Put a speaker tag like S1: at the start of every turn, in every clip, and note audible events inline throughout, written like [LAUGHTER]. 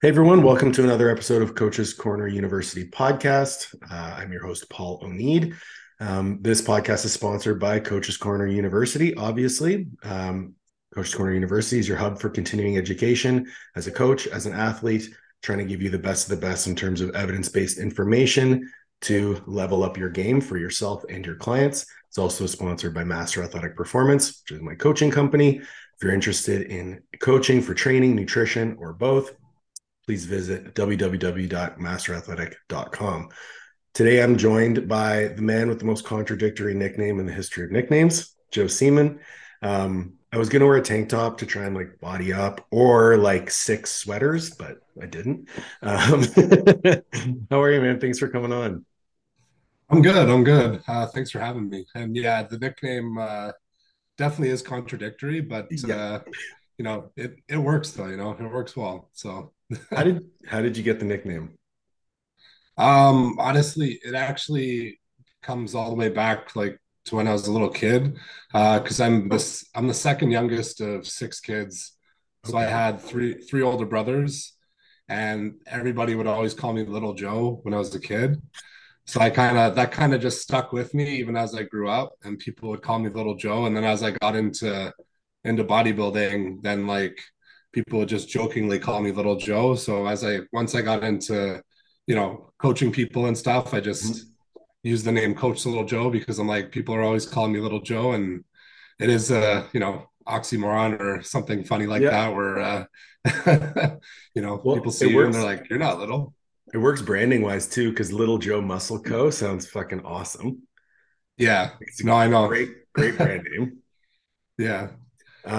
S1: Hey everyone, welcome to another episode of Coaches Corner University podcast. Uh, I'm your host, Paul O'Need. Um, this podcast is sponsored by Coaches Corner University, obviously. Um, Coaches Corner University is your hub for continuing education as a coach, as an athlete, trying to give you the best of the best in terms of evidence based information to level up your game for yourself and your clients. It's also sponsored by Master Athletic Performance, which is my coaching company. If you're interested in coaching for training, nutrition, or both, please visit www.masterathletic.com. Today, I'm joined by the man with the most contradictory nickname in the history of nicknames, Joe Seeman. Um, I was going to wear a tank top to try and like body up or like six sweaters, but I didn't. Um, [LAUGHS] how are you, man? Thanks for coming on.
S2: I'm good. I'm good. Uh, thanks for having me. And yeah, the nickname uh, definitely is contradictory, but
S1: Yeah.
S2: uh, you know, it it works though. You know, it works well. So
S1: How did how did you get the nickname?
S2: Um, honestly, it actually comes all the way back like to when I was a little kid. Uh, because I'm this I'm the second youngest of six kids. So I had three three older brothers, and everybody would always call me Little Joe when I was a kid. So I kind of that kind of just stuck with me even as I grew up, and people would call me Little Joe. And then as I got into into bodybuilding, then like people would just jokingly call me Little Joe. So as I once I got into you know coaching people and stuff, I just
S1: Mhm.
S2: use the name Coach Little Joe because I'm like people are always calling me Little Joe, and it is a you know oxymoron or something funny like
S1: Yeah.
S2: that where uh [LAUGHS] you know people
S1: Well, it
S2: see you and they're like you're not little
S1: It works branding wise too, because Little Joe Muscle Co. sounds fucking awesome.
S2: yeah
S1: It's
S2: no I know
S1: great, great brand name. [LAUGHS]
S2: yeah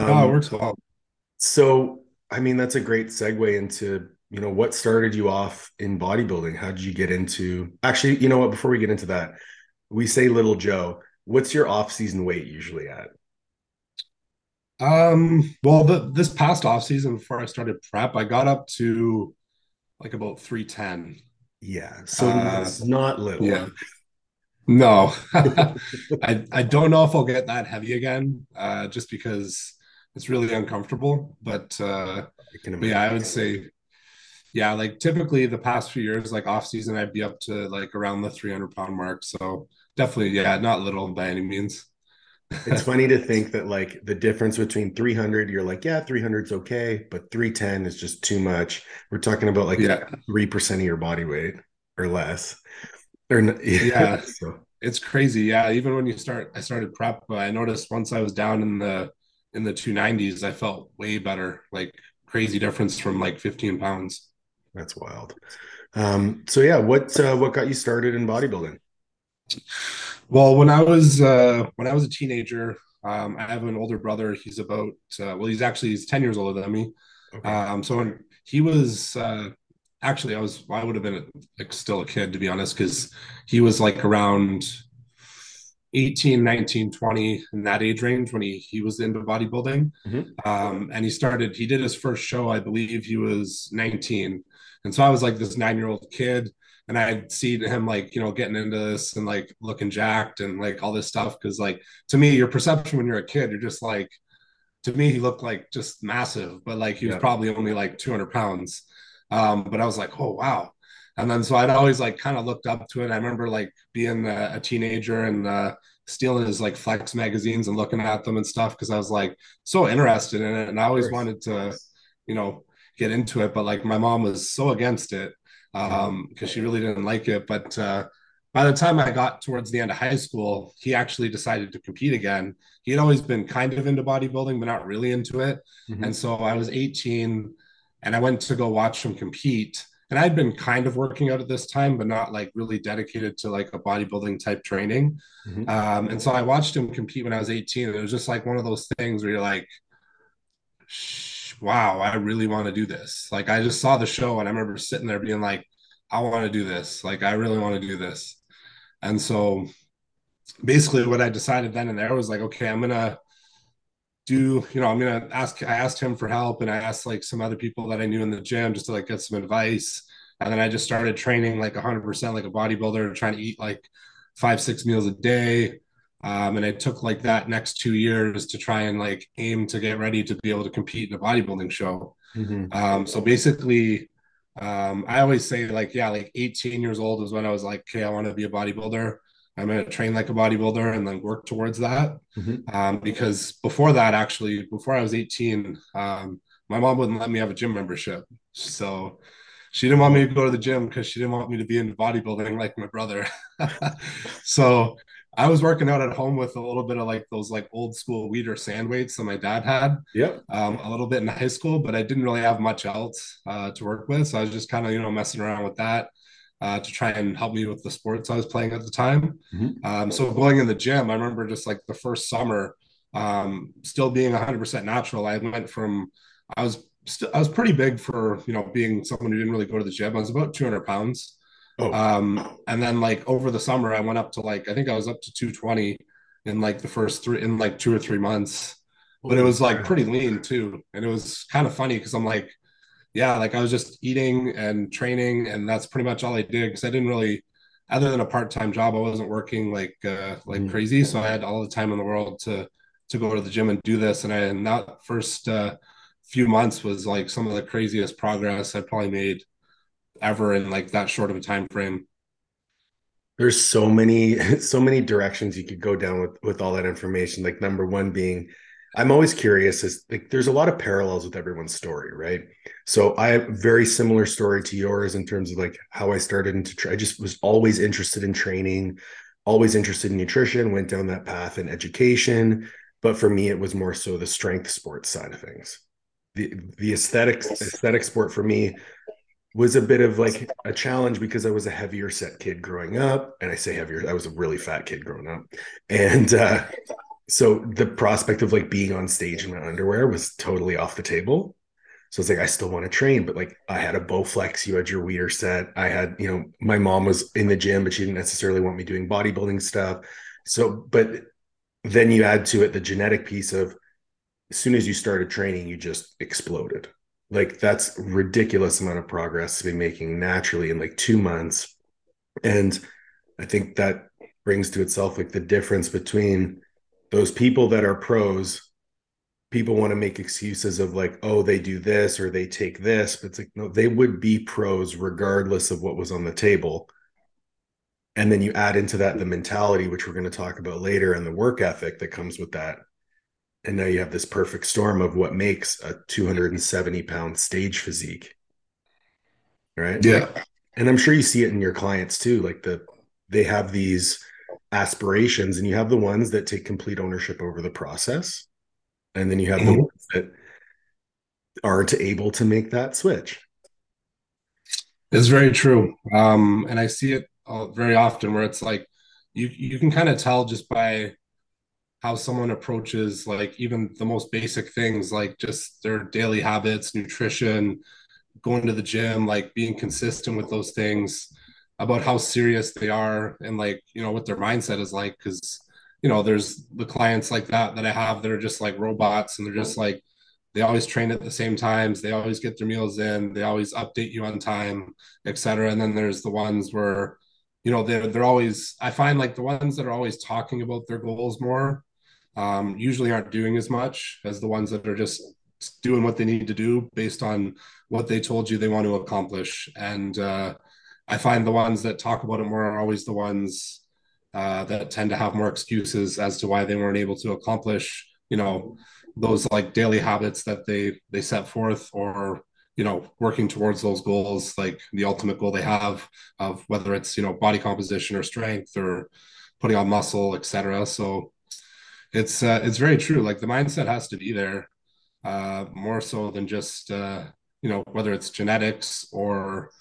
S2: no it
S1: Um,
S2: works well
S1: so I mean that's a great segue into, you know, what started you off in bodybuilding? How did you get into actually, you know what, before we get into that, we say Little Joe. What's your off-season weight usually at?
S2: um well the, this past off season before i started prep i got up to like about 310
S1: Yeah, so
S2: uh
S1: it's not little.
S2: yeah no [LAUGHS] i i don't know if i'll get that heavy again uh just because it's really uncomfortable but uh but yeah i would say yeah like typically the past few years like off season i'd be up to like around the 300 pound mark so definitely yeah not little by any means
S1: It's funny to think [LAUGHS] that like the difference between 300, you're like, yeah, 300 is okay, but 310 is just too much. We're talking about like
S2: yeah
S1: 3% of your body weight or less. Or [LAUGHS] yeah.
S2: yeah
S1: So
S2: it's crazy yeah even when you start i started prep uh, i noticed once i was down in the in the 290s i felt way better like crazy difference from like 15 pounds
S1: that's wild. Um, so yeah, what uh, what got you started in bodybuilding?
S2: well when i was uh when i was a teenager um i have an older brother he's about uh, well he's actually he's 10 years older than me
S1: Okay.
S2: um so when he was uh actually i was i would have been like still a kid to be honest because he was like around 18 19 20 in that age range when he he was into bodybuilding.
S1: Mhm.
S2: um and he started he did his first show i believe he was 19 and so i was like this nine year old kid and i'd seen him like you know getting into this and like looking jacked and like all this stuff. Because like to me your perception when you're a kid you're just like to me he looked like just massive but like he was
S1: Yeah.
S2: probably only like 200 pounds. Um but i was like oh wow and then so i'd always like kind of looked up to it i remember like being a, a teenager and uh stealing his like flex magazines and looking at them and stuff because i was like so interested in it and i always wanted to you know get into it but like my mom was so against it
S1: Mhm.
S2: um because she really didn't like it but uh by the time I got towards the end of high school, he actually decided to compete again he had always been kind of into bodybuilding, but not really into it. And
S1: Mhm.
S2: so I was 18 and I went to go watch him compete. And I'd been kind of working out at this time, but not like really dedicated to like a bodybuilding type training.
S1: Mhm.
S2: Um, and so I watched him compete when I was 18. And it was just like one of those things where you're like, wow, I really want to do this. Like I just saw the show and I remember sitting there being like, I want to do this. Like I really want to do this. And so basically what I decided then and there was like, okay, I'm gonna do, you know, I'm gonna ask I asked him for help and I asked like some other people that I knew in the gym just to like get some advice. And then I just started training like 100% like a bodybuilder, trying to eat like five, six meals a day. Um, and it took like that next two years to try and like aim to get ready to be able to compete in a bodybuilding show.
S1: Mhm.
S2: Um, so basically, Um, I always say like, yeah, like 18 years old is when I was like, okay, I want to be a bodybuilder. I'm going to train like a bodybuilder and then work towards that. Mm-hmm. Um, because before that, actually, before I was 18, um, my mom wouldn't let me have a gym membership. So she didn't want me to go to the gym because she didn't want me to be into bodybuilding like my brother. [LAUGHS] so I was working out at home with a little bit of like those like old school Weider sand weights that my dad had.
S1: Yeah.
S2: Um, a little bit in high school, but I didn't really have much else uh, to work with. So I was just kind of, you know, messing around with that. Uh, to try and help me with the sports I was playing at the time. Mm-hmm. Um, so going in the gym, I remember just like the first summer, um, still being 100% natural. I went from I was st- I was pretty big for you know being someone who didn't really go to the gym. I was about 200 pounds. Oh. Um, and then like over the summer, I went up to like I think I was up to 220 in like the first three in like two or three months. But it was like pretty lean too, and it was kind of funny because I'm like, yeah, like I was just eating and training, and that's pretty much all I did because I didn't really, other than a part time job, I wasn't working like uh, like mm. crazy, so I had all the time in the world to to go to the gym and do this. And I and that first uh, few months was like some of the craziest progress I probably made ever in like that short of a time frame.
S1: There's so many [LAUGHS] so many directions you could go down with with all that information. Like number one being I'm always curious is like there's a lot of parallels with everyone's story, right? So I have a very similar story to yours in terms of like how I started into tra- I just was always interested in training, always interested in nutrition, went down that path in education, but for me it was more so the strength sports side of things the the aesthetics aesthetic sport for me was a bit of like a challenge because I was a heavier set kid growing up. And I say heavier, I was a really fat kid growing up. And uh, so the prospect of like being on stage in my underwear was totally off the table. So it's like I still want to train, but like I had a Bowflex, you had your Weider set. I had, you know, my mom was in the gym, but she didn't necessarily want me doing bodybuilding stuff. So, but then you add to it the genetic piece of as soon as you started training, you just exploded. Like that's ridiculous amount of progress to be making naturally in like two months. And I think that brings to itself like the difference between those people that are pros. People want to make excuses of like, oh, they do this or they take this, but it's like, no, they would be pros regardless of what was on the table. And then you add into that the mentality, which we're going to talk about later, and the work ethic that comes with that and now you have this perfect storm of what makes a 270 pound stage physique right
S2: yeah
S1: and i'm sure you see it in your clients too like the they have these aspirations and you have the ones that take complete ownership over the process and then you have mm-hmm. the ones that aren't able to make that switch.
S2: It's very true. Um and i see it very often where it's like you you can kind of tell just by how someone approaches like even the most basic things like just their daily habits nutrition going to the gym like being consistent with those things about how serious they are and like you know what their mindset is like because you know there's the clients like that that i have that are just like robots and they're just like they always train at the same times they always get their meals in they always update you on time etc and then there's the ones where you know they're, they're always i find like the ones that are always talking about their goals more um, usually aren't doing as much as the ones that are just doing what they need to do based on what they told you they want to accomplish. And uh, I find the ones that talk about it more are always the ones uh, that tend to have more excuses as to why they weren't able to accomplish, you know, those like daily habits that they they set forth or you know working towards those goals like the ultimate goal they have of whether it's you know body composition or strength or putting on muscle etc so it's uh, it's very true. Like the mindset has to be there, uh, more so than just uh, you know whether it's genetics or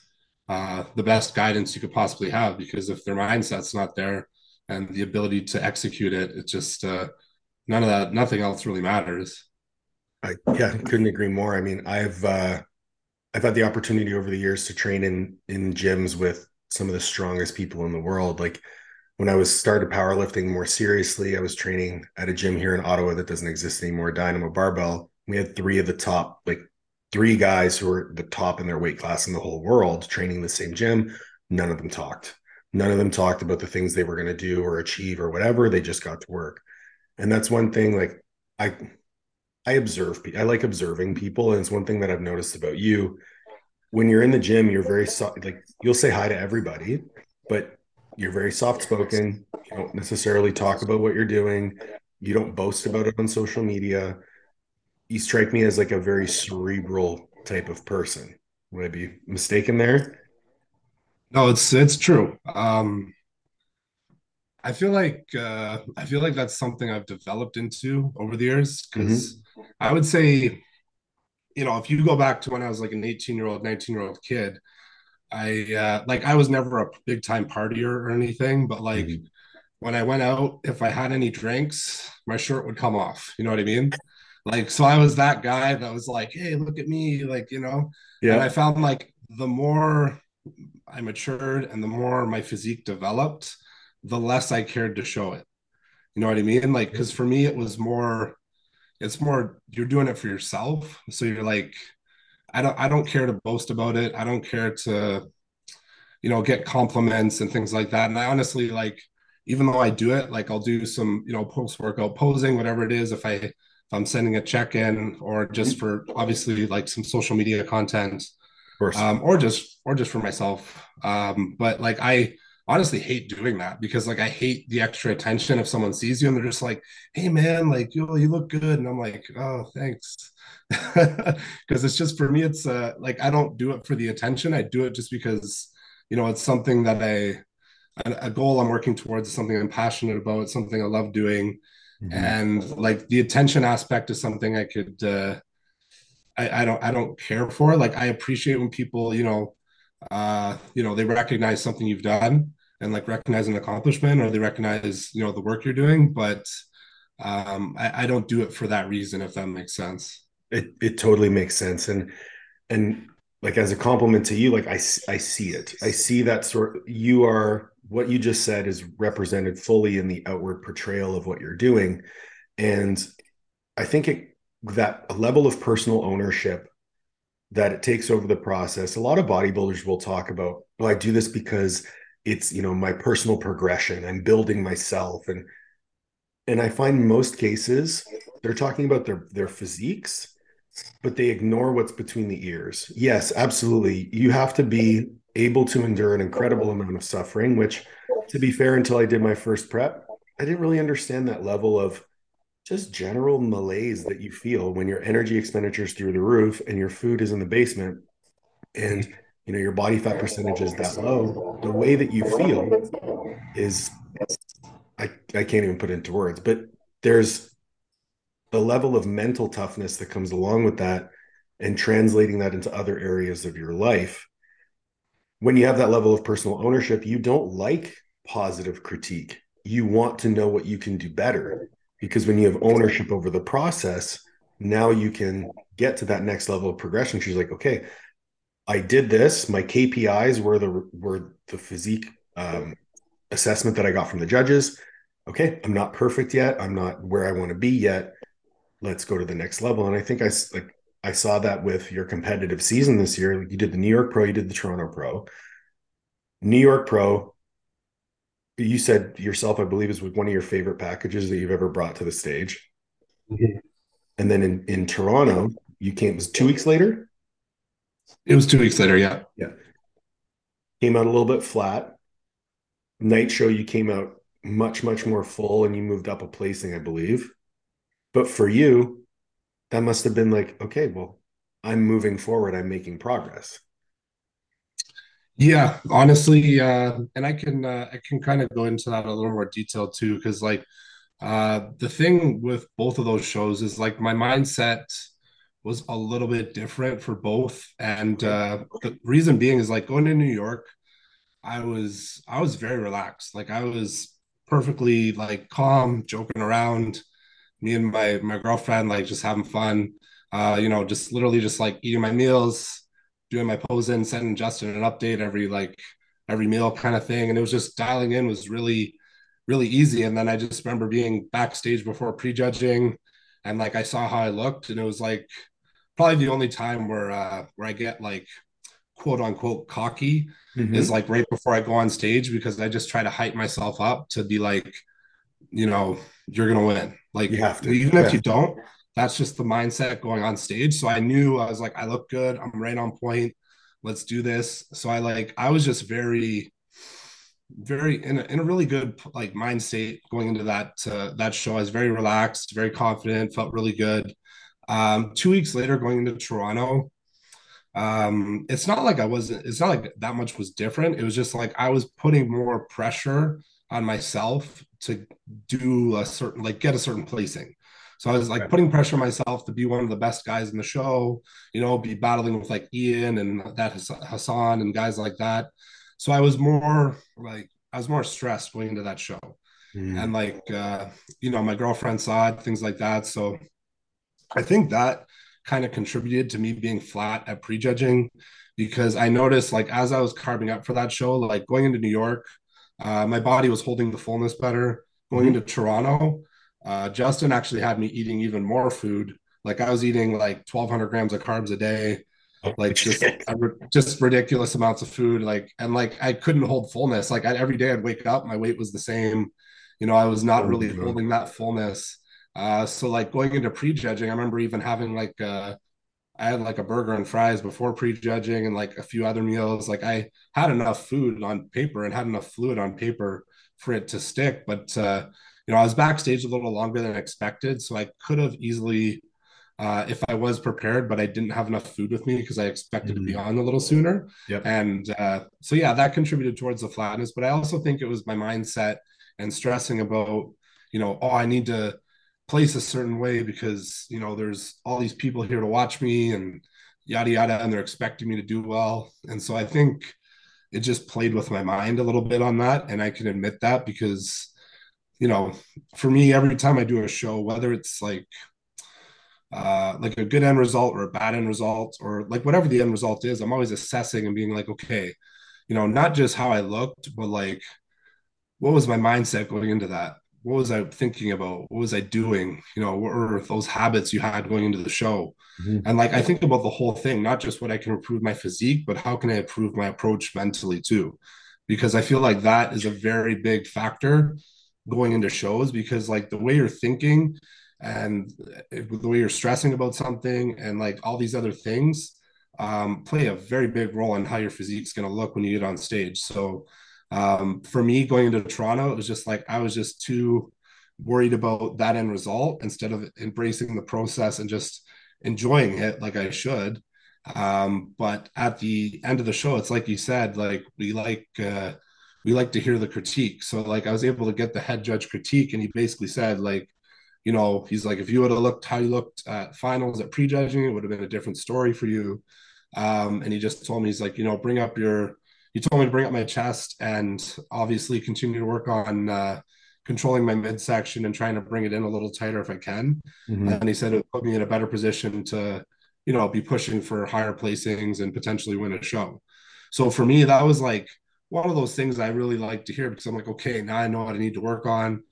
S2: uh, the best guidance you could possibly have. Because if their mindset's not there and the ability to execute it, it's just uh, none of that. Nothing else really matters.
S1: I yeah, couldn't agree more. I mean, I've uh, I've had the opportunity over the years to train in in gyms with some of the strongest people in the world. Like when I was started powerlifting more seriously, I was training at a gym here in Ottawa that doesn't exist anymore, Dynamo Barbell. We had three of the top, like three guys who were the top in their weight class in the whole world training the same gym. None of them talked. None of them talked about the things they were going to do or achieve or whatever. They just got to work. And that's one thing like I I observe I like observing people and it's one thing that I've noticed about you when you're in the gym, you're very soft, like you'll say hi to everybody, but you're very soft spoken. You don't necessarily talk about what you're doing. You don't boast about it on social media. You strike me as like a very cerebral type of person. Would I be mistaken there?
S2: No, it's it's true. Um, I feel like uh, I feel like that's something I've developed into over the years because mm-hmm. I would say, you know, if you go back to when I was like an 18 year old, 19 year old kid, I uh, like I was never a big time partier or anything, but like mm-hmm. when I went out, if I had any drinks, my shirt would come off. You know what I mean? Like, so I was that guy that was like, hey, look at me, like, you know. Yeah. And I found like the more I matured and the more my physique developed, the less I cared to show it. You know what I mean? Like, because for me, it was more, it's more you're doing it for yourself. So you're like, I don't, I don't care to boast about it. I don't care to, you know, get compliments and things like that. And I honestly like, even though I do it, like I'll do some, you know, post workout posing, whatever it is. If I, I'm sending a check in or just for obviously like some social media content, um, or just or just for myself. Um, but like I honestly hate doing that because like I hate the extra attention if someone sees you and they're just like, "Hey man, like you you look good," and I'm like, "Oh, thanks," [LAUGHS] because it's just for me, it's uh like I don't do it for the attention. I do it just because you know it's something that I a goal I'm working towards, something I'm passionate about, something I love doing. Mm-hmm. And like the attention aspect is something I could uh I, I don't I don't care for. Like I appreciate when people, you know, uh, you know, they recognize something you've done and like recognize an accomplishment or they recognize, you know, the work you're doing, but um I, I don't do it for that reason, if that makes sense.
S1: It it totally makes sense. And and like as a compliment to you, like I I see it. I see that sort you are what you just said is represented fully in the outward portrayal of what you're doing. And I think it that level of personal ownership that it takes over the process. A lot of bodybuilders will talk about, well, I do this because it's, you know, my personal progression. I'm building myself. And and I find most cases they're talking about their their physiques, but they ignore what's between the ears. Yes, absolutely. You have to be able to endure an incredible amount of suffering, which to be fair, until I did my first prep, I didn't really understand that level of just general malaise that you feel when your energy expenditure is through the roof and your food is in the basement and you know your body fat percentage is that low. The way that you feel is i i can't even put into words but there's the level of mental toughness that comes along with that and translating that into other areas of your life when you have that level of personal ownership you don't like positive critique. You want to know what you can do better because when you have ownership over the process now you can get to that next level of progression. She's like okay i did this. My kpis were the were the physique um, assessment that i got from the judges. Okay i'm not perfect yet. I'm not where i want to be yet. Let's go to the next level. And i think i like i saw that with your competitive season this year you did the new york pro you did the toronto pro new york pro you said yourself, I believe, is one of your favorite packages that you've ever brought to the stage. Mm-hmm. And then in, in Toronto, you came, was two weeks later?
S2: It was two weeks later, yeah.
S1: Yeah. Came out a little bit flat. Night show, you came out much, much more full and you moved up a placing, I believe. But for you, that must have been like, okay, well, I'm moving forward, I'm making progress.
S2: Yeah, honestly, uh, and I can uh, I can kind of go into that a little more detail too, because like uh, the thing with both of those shows is like my mindset was a little bit different for both, and uh, the reason being is like going to New York, I was I was very relaxed, like I was perfectly like calm, joking around, me and my my girlfriend like just having fun, uh, you know, just literally just like eating my meals doing my posing sending Justin an update every like every meal kind of thing. And it was just dialing in was really, really easy. And then I just remember being backstage before prejudging and like I saw how I looked and it was like probably the only time where uh where I get like quote unquote cocky mm-hmm. is like right before I go on stage because I just try to hype myself up to be like, you know, you're gonna win. Like you have to. even yeah. if you don't, that's just the mindset going on stage. So I knew I was like, I look good. I'm right on point. let's do this. So I like, I was just very, very in a, in a really good like mind state going into that uh, that show. I was very relaxed, very confident, felt really good. Um, two weeks later, going into Toronto, um, it's not like I wasn't. It's not like that much was different. It was just like I was putting more pressure on myself to do a certain like get a certain placing. So I was like putting pressure on myself to be one of the best guys in the show, you know, be battling with like Ian and that Hassan and guys like that. So I was more like I was more stressed going into that show. Mm. And like uh, you know, my girlfriend saw it, things like that. So I think that kind of contributed to me being flat at prejudging because I noticed like as I was carving up for that show, like going into New York, uh, my body was holding the fullness better. Going mm-hmm. into Toronto, uh, Justin actually had me eating even more food. Like I was eating like 1,200 grams of carbs a day, oh, like just just ridiculous amounts of food. Like and like I couldn't hold fullness. Like I, every day I'd wake up, my weight was the same. You know, I was not oh, really holding that fullness. Uh, so like going into prejudging, I remember even having like uh, I had like a burger and fries before prejudging and like a few other meals. Like I had enough food on paper and had enough fluid on paper for it to stick. But uh, you know, I was backstage a little longer than expected, so I could have easily, uh, if I was prepared, but I didn't have enough food with me because I expected mm-hmm. to be mm. on a little sooner. Yep. And uh, so yeah, that contributed towards the flatness. But I also think it was my mindset and stressing about, you know, oh, I need to place a certain way because you know there's all these people here to watch me and yada yada and they're expecting me to do well. And so i think it just played with my mind a little bit on that. And i can admit that because you know for me every time i do a show whether it's like uh like a good end result or a bad end result or like whatever the end result is i'm always assessing and being like okay you know not just how i looked but like what was my mindset going into that what was I thinking about? What was I doing? You know, what were those habits you had going into the show? Mm-hmm. And like I think about the whole thing, not just what I can improve my physique, but how can I improve my approach mentally too? Because I feel like that is a very big factor going into shows because like the way you're thinking and the way you're stressing about something and like all these other things um, play a very big role in how your physique's going to look when you get on stage. So um, for me, going into Toronto, it was just like I was just too worried about that end result instead of embracing the process and just enjoying it like I should. Um, but at the end of the show, it's like you said, like we like uh, we like to hear the critique. So like I was able to get the head judge critique, and he basically said like, you know, he's like, if you would have looked how you looked at finals at prejudging, it would have been a different story for you. Um, and he just told me he's like, you know, bring up your he told me to bring up my chest and obviously continue to work on uh, controlling my midsection and trying to bring it in a little tighter if I can. Mm-hmm. And he said it would put me in a better position to, you know, be pushing for higher placings and potentially win a show. So for me, that was like one of those things I really like to hear because I'm like, okay, now I know what I need to work on,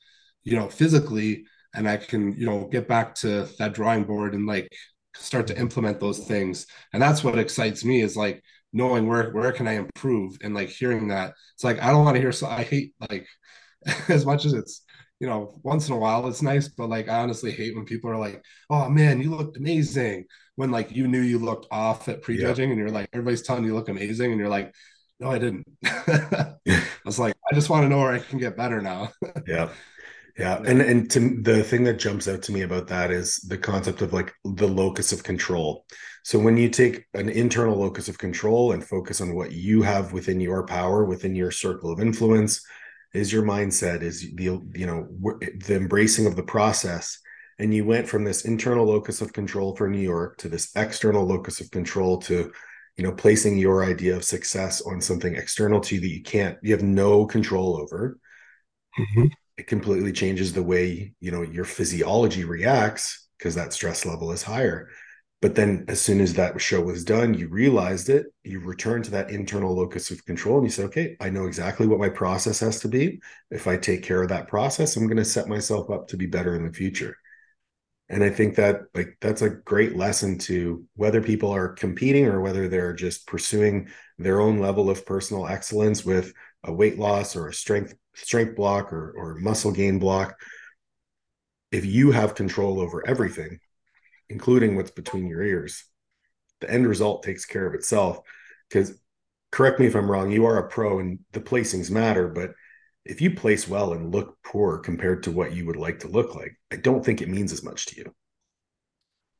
S2: you know, physically, and I can, you know, get back to that drawing board and like start to implement those things. And that's what excites me is like knowing where where can I improve and like hearing that. It's like I don't want to hear so I hate like [LAUGHS] as much as it's you know once in a while it's nice, but like I honestly hate when people are like, "Oh man, you looked amazing," when like you knew you looked off at prejudging yeah. and you're like everybody's telling you look amazing and you're like, "No, I didn't." [LAUGHS] I was like, I just want to know where I can get better now. [LAUGHS]
S1: yeah. Yeah, and and to, the thing that jumps out to me about that is the concept of like the locus of control. So when you take an internal locus of control and focus on what you have within your power, within your circle of influence, is your mindset, is the you know the embracing of the process, and you went from this internal locus of control for New York to this external locus of control to you know placing your idea of success on something external to you that you can't you have no control over. Mm-hmm. It completely changes the way you know your physiology reacts because that stress level is higher but then as soon as that show was done you realized it you returned to that internal locus of control and you said okay i know exactly what my process has to be. If i take care of that process i'm going to set myself up to be better in the future. And i think that like that's a great lesson to whether people are competing or whether they're just pursuing their own level of personal excellence with a weight loss or a strength strength block or, or muscle gain block. If you have control over everything including what's between your ears the end result takes care of itself because correct me if I'm wrong, you are a pro and the placings matter, but if you place well and look poor compared to what you would like to look like, I don't think it means as much to you.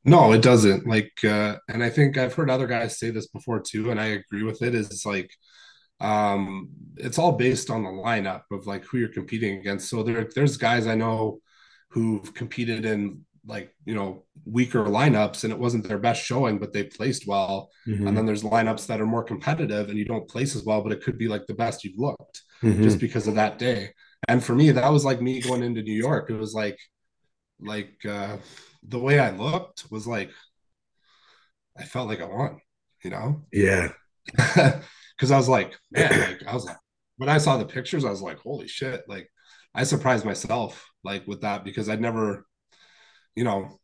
S2: No, it doesn't. Like, uh, and I think I've heard other guys say this before too, and I agree with it. Is like, um, it's all based on the lineup of like who you're competing against. So there, there's guys I know who've competed in like you know weaker lineups and it wasn't their best showing but they placed well. Mm-hmm. and then there's lineups that are more competitive and you don't place as well but it could be like the best you've looked mm-hmm. just because of that day. And for me that was like me going into new york. It was like like uh the way i looked was like i felt like i won you know?
S1: Yeah. [LAUGHS]
S2: Because i was like man like i was like when i saw the pictures i was like holy shit like i surprised myself like with that because i'd never you know,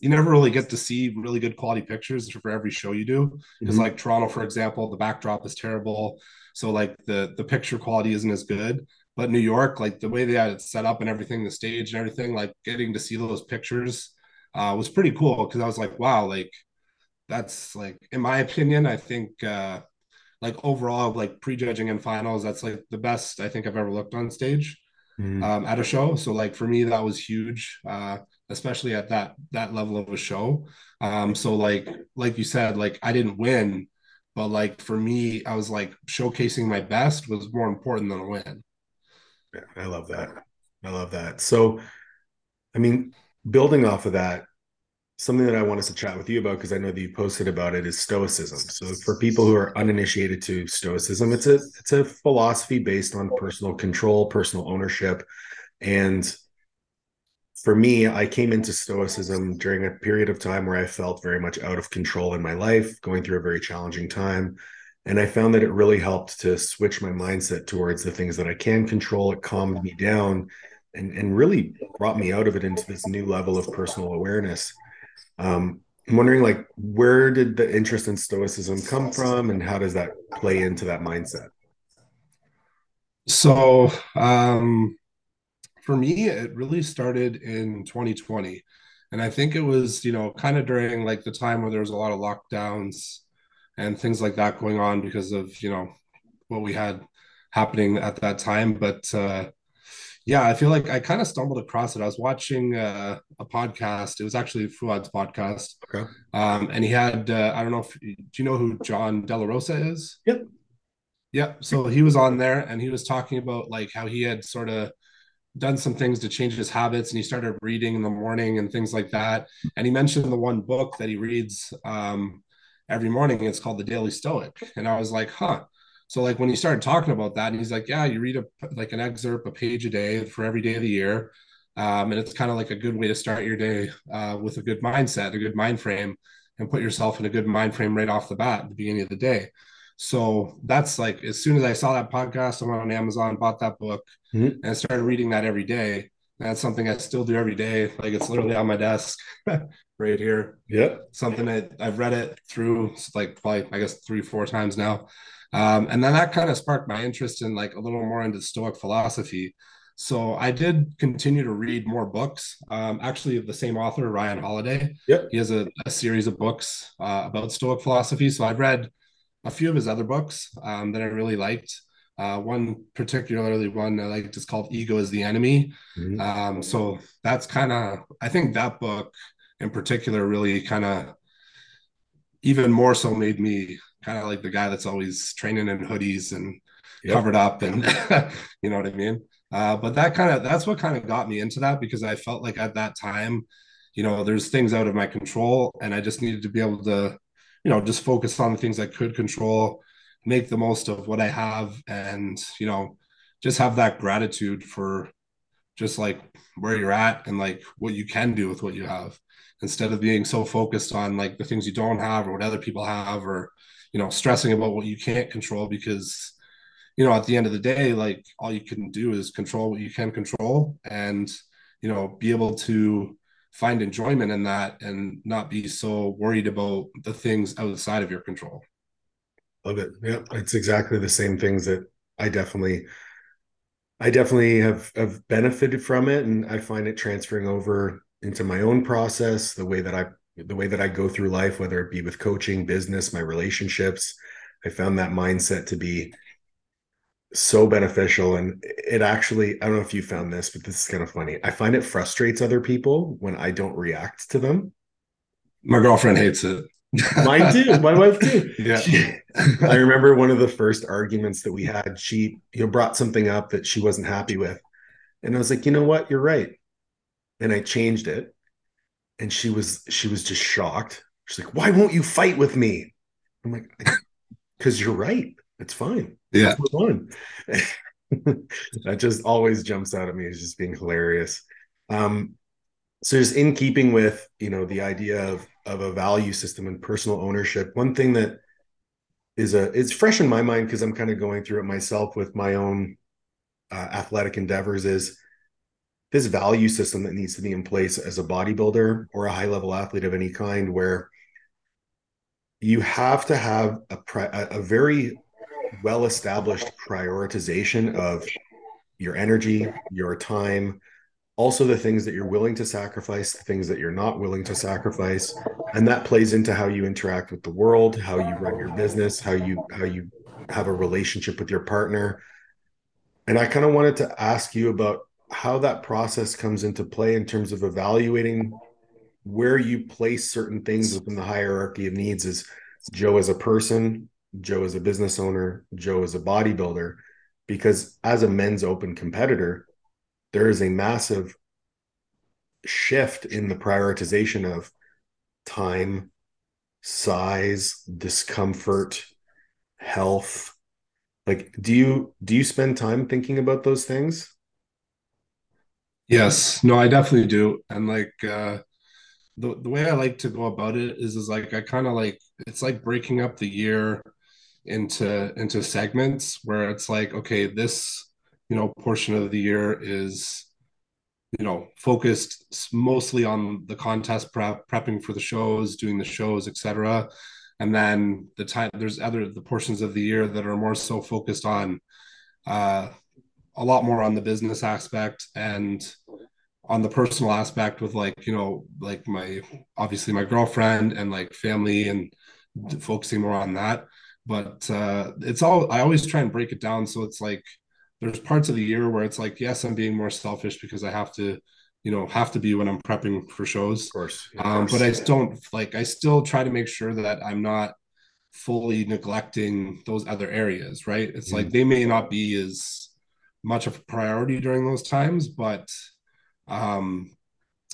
S2: you never really get to see really good quality pictures for every show you do. Because mm-hmm. like Toronto, for example, the backdrop is terrible. So like the the picture quality isn't as good. But New York, like the way they had it set up and everything, the stage and everything, like getting to see those pictures uh, was pretty cool because I was like, wow, like that's like in my opinion, I think uh like overall like prejudging and finals, that's like the best I think I've ever looked on stage mm-hmm. um, at a show. So like for me, that was huge. Uh especially at that that level of a show. Um, so like like you said, like I didn't win, but like for me, I was like showcasing my best was more important than a win.
S1: Yeah, I love that. I love that. So, I mean, building off of that, something that I want us to chat with you about because I know that you posted about it is stoicism. So for people who are uninitiated to stoicism, it's a it's a philosophy based on personal control, personal ownership, and for me, I came into Stoicism during a period of time where I felt very much out of control in my life, going through a very challenging time. And I found that it really helped to switch my mindset towards the things that I can control. It calmed me down and, and really brought me out of it into this new level of personal awareness. Um, I'm wondering, like, where did the interest in Stoicism come from and how does that play into that mindset?
S2: So, um, for me, it really started in 2020. And I think it was, you know, kind of during like the time where there was a lot of lockdowns and things like that going on because of, you know, what we had happening at that time. But uh, yeah, I feel like I kind of stumbled across it. I was watching uh, a podcast. It was actually Fouad's podcast. Okay. Um, and he had, uh, I don't know if, do you know who John De La Rosa is?
S1: Yep.
S2: Yep. So he was on there and he was talking about like how he had sort of done some things to change his habits and he started reading in the morning and things like that. And he mentioned the one book that he reads um, every morning. It's called the daily stoic. And i was like huh. So like when he started talking about that and he's like yeah you read a like an excerpt a page a day for every day of the year. Um, and it's kind of like a good way to start your day uh, with a good mindset a good mind frame and put yourself in a good mind frame right off the bat at the beginning of the day so that's like as soon as I saw that podcast, I went on Amazon, bought that book, mm-hmm. and started reading that every day. That's something I still do every day. Like it's literally on my desk [LAUGHS] right here.
S1: Yeah.
S2: Something I, I've read it through like probably, I guess, three, four times now. Um, and then that kind of sparked my interest in like a little more into Stoic philosophy. So I did continue to read more books. Um, actually, of the same author, Ryan Holiday.
S1: Yep.
S2: He has a, a series of books uh, about Stoic philosophy. So I've read a few of his other books um, that I really liked. Uh, one particularly one I liked is called Ego is the Enemy. Mm-hmm. Um, so that's kind of I think that book in particular really kind of even more so made me kind of like the guy that's always training in hoodies and yep. covered up and [LAUGHS] you know what I mean. Uh, but that kind of that's what kind of got me into that because I felt like at that time, you know, there's things out of my control and I just needed to be able to you know just focus on the things i could control make the most of what i have and you know just have that gratitude for just like where you're at and like what you can do with what you have. Instead of being so focused on like the things you don't have or what other people have or you know stressing about what you can't control because you know at the end of the day like all you can do is control what you can control and you know be able to find enjoyment in that and not be so worried about the things outside of your control.
S1: Love it. Yeah, it's exactly the same things that I definitely I definitely have have benefited from it and I find it transferring over into my own process, the way that I the way that I go through life, whether it be with coaching, business, my relationships. I found that mindset to be so beneficial. And it actually, I don't know if you found this, but this is kind of funny. I find it frustrates other people when I don't react to them.
S2: My girlfriend hates it.
S1: Mine too. My wife too. [LAUGHS]
S2: Yeah.
S1: I remember one of the first arguments that we had. She you know brought something up that she wasn't happy with, and I was like, you know what, you're right, and I changed it, and she was she was just shocked. She's like, why won't you fight with me? I'm like, because you're right. It's fine.
S2: Yeah. [LAUGHS]
S1: that just always jumps out at me as just being hilarious. Um, so just in keeping with you know the idea of of a value system and personal ownership, one thing that is a it's fresh in my mind because I'm kind of going through it myself with my own uh, athletic endeavors is this value system that needs to be in place as a bodybuilder or a high level athlete of any kind where you have to have a, a very well established prioritization of your energy, your time, also the things that you're willing to sacrifice, the things that you're not willing to sacrifice, and that plays into how you interact with the world, how you run your business, how you how you have a relationship with your partner. And I kind of wanted to ask you about how that process comes into play in terms of evaluating where you place certain things within the hierarchy of needs is Joe as a person, Joe is a business owner, Joe is a bodybuilder, because as a men's open competitor, there is a massive shift in the prioritization of time, size, discomfort, health. Like, do you do you spend time thinking about those things?
S2: Yes, no, I definitely do. And like uh the the way I like to go about it is is like I kind of like it's like breaking up the year into into segments where it's like okay this you know portion of the year is you know focused mostly on the contest prep prepping for the shows doing the shows etc and then the time there's other the portions of the year that are more so focused on uh a lot more on the business aspect and on the personal aspect with like you know like my obviously my girlfriend and like family and focusing more on that but uh, it's all I always try and break it down so it's like there's parts of the year where it's like yes I'm being more selfish because I have to you know have to be when I'm prepping for shows.
S1: Of course,
S2: of um, but I don't like I still try to make sure that I'm not fully neglecting those other areas right? It's mm. like they may not be as much of a priority during those times but um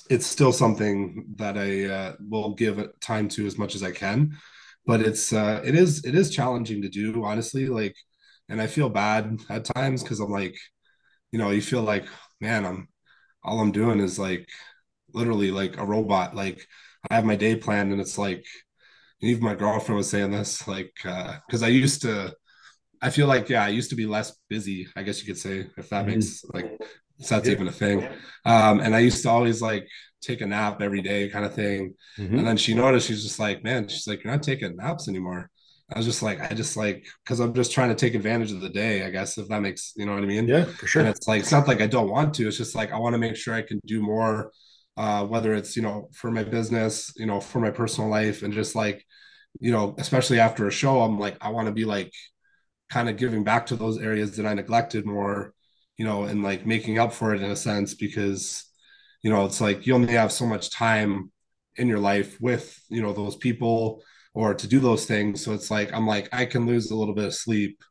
S2: it's still something that I uh, will give time to as much as I can but it's uh it is it is challenging to do honestly like and i feel bad at times because i'm like you know you feel like man i'm all i'm doing is like literally like a robot like i have my day planned and it's like even my girlfriend was saying this like uh because i used to i feel like yeah i used to be less busy i guess you could say if that mm-hmm. makes like that's yeah. even a thing um and i used to always like take a nap every day kind of thing. Mm-hmm. And then she noticed, she's just like, man, she's like, you're not taking naps anymore. I was just like, I just like, cause I'm just trying to take advantage of the day, I guess, if that makes, you know what I mean?
S1: Yeah, for sure.
S2: And it's like, it's not like I don't want to, it's just like, I want to make sure I can do more, uh, whether it's, you know, for my business, you know, for my personal life and just like, you know, especially after a show, I'm like, I want to be like kind of giving back to those areas that I neglected more, you know, and like making up for it in a sense because you know it's like you only have so much time in your life with you know those people or to do those things. So it's like i'm like i can lose a little bit of sleep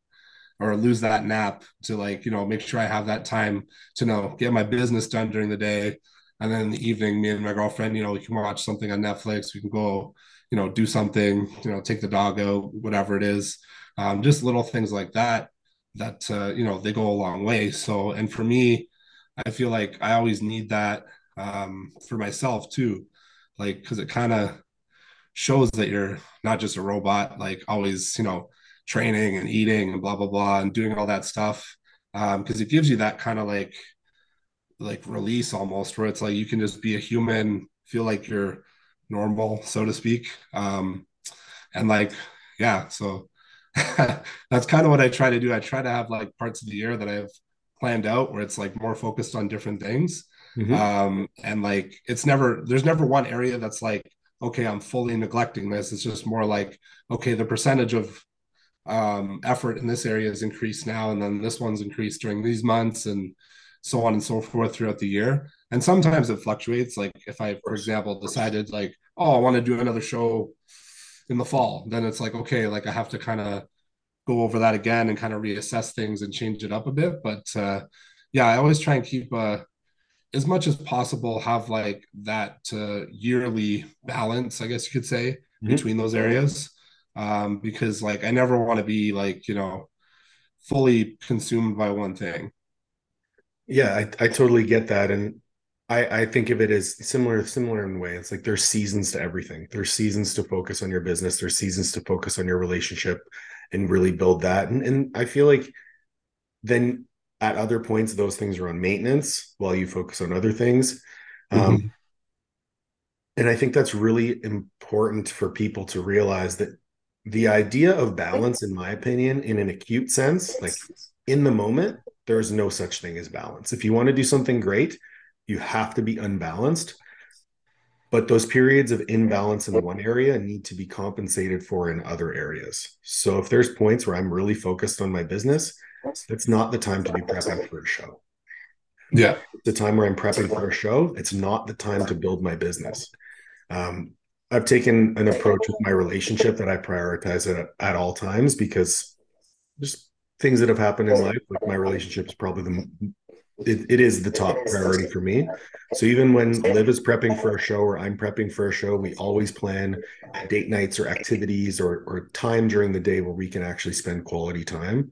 S2: or lose that nap to like you know make sure i have that time to know get my business done during the day. And then in the evening me and my girlfriend you know we can watch something on netflix. We can go you know do something you know take the dog out whatever it is. Um, just little things like that that uh, you know they go a long way. So and for me i feel like i always need that um, for myself too, like because it kind of shows that you're not just a robot, like always, you know, training and eating and blah blah blah and doing all that stuff. Because um, it gives you that kind of like like release almost, where it's like you can just be a human, feel like you're normal, so to speak. Um, and like, yeah, so [LAUGHS] that's kind of what I try to do. I try to have like parts of the year that I've planned out where it's like more focused on different things Mm-hmm. Um, and like it's never there's never one area that's like, okay, I'm fully neglecting this. It's just more like, okay, the percentage of um, effort in this area is increased now, and then this one's increased during these months, and so on and so forth throughout the year. And sometimes it fluctuates. Like if I, for example, decided like, oh, I want to do another show in the fall, then it's like, okay, like I have to kind of go over that again and kind of reassess things and change it up a bit. But uh, yeah, I always try and keep uh, as much as possible have like that uh, yearly balance, I guess you could say, mm-hmm. between those areas um, because like I never want to be like you know fully consumed by one thing.
S1: Yeah, I, I totally get that, and I I think of it as similar similar in a way. It's like there's seasons to everything. There's seasons to focus on your business. There's seasons to focus on your relationship and really build that. And and I feel like then at other points those things are on maintenance while you focus on other things. Um, mm-hmm. Um, and I think that's really important for people to realize that the idea of balance, in my opinion, in an acute sense, like in the moment, there is no such thing as balance. If you want to do something great, you have to be unbalanced. But those periods of imbalance in one area need to be compensated for in other areas. So if there's points where I'm really focused on my business, it's not the time to be prepping for a show.
S2: Yeah.
S1: The time where I'm prepping for a show, it's not the time to build my business. Um, I've taken an approach with my relationship that I prioritize it at, at all times because just things that have happened in life, like my relationship is probably the it, it is the top priority for me. So even when Liv is prepping for a show or I'm prepping for a show, we always plan date nights or activities or or time during the day where we can actually spend quality time.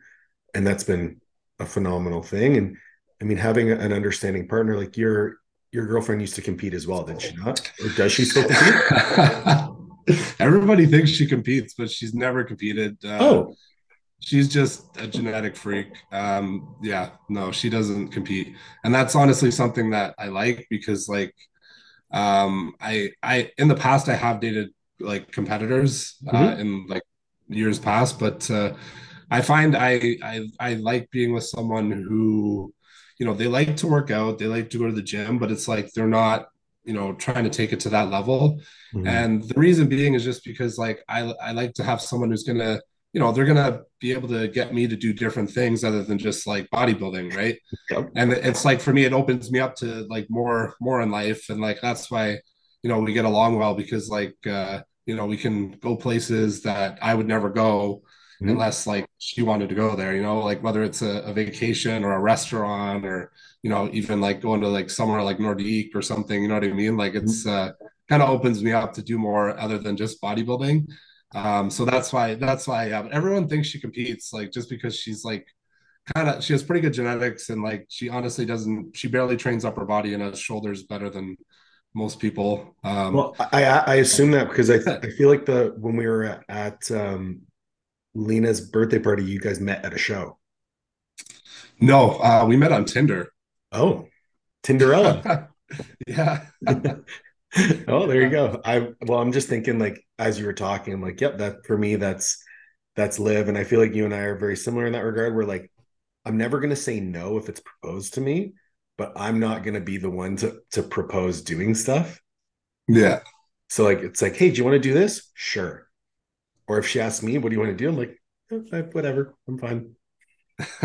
S1: And that's been a phenomenal thing. And I mean, having an understanding partner like you're your girlfriend used to compete as well, did she not? Or does she still compete? [LAUGHS]
S2: Everybody thinks she competes, but she's never competed.
S1: Uh, oh,
S2: she's just a genetic freak. Um, yeah, no, she doesn't compete, and that's honestly something that I like because, like, um, I, I in the past I have dated like competitors uh, mm-hmm. in like years past, but uh, I find I, I I like being with someone who you know they like to work out they like to go to the gym but it's like they're not you know trying to take it to that level mm-hmm. and the reason being is just because like i i like to have someone who's gonna you know they're gonna be able to get me to do different things other than just like bodybuilding right yep. and it's like for me it opens me up to like more more in life and like that's why you know we get along well because like uh you know we can go places that i would never go mm-hmm. unless like she wanted to go there, you know, like whether it's a, a, vacation or a restaurant or, you know, even like going to like somewhere like Nordik or something, you know what I mean? Like it's mm-hmm. uh, kind of opens me up to do more other than just bodybuilding. Um, so that's why, that's why yeah, everyone thinks she competes like just because she's like kind of, she has pretty good genetics and like she honestly doesn't, she barely trains upper body and has shoulders better than most people. Um,
S1: well, I I assume that because I I feel like the when we were at, at um, Lena's birthday party, you guys met at a show.
S2: No, uh, we met on Tinder.
S1: Oh, Tinderella. [LAUGHS]
S2: yeah. [LAUGHS]
S1: oh, there you go. I well, I'm just thinking like as you were talking, I'm like, yep, that for me, that's that's Liv. And I feel like you and I are very similar in that regard. We're like, I'm never gonna say no if it's proposed to me, but I'm not gonna be the one to to propose doing stuff.
S2: Yeah.
S1: So like it's like, hey, do you want to do this? Sure. Or if she asks me, what do you want to do? I'm like, eh, whatever, I'm fine. [LAUGHS]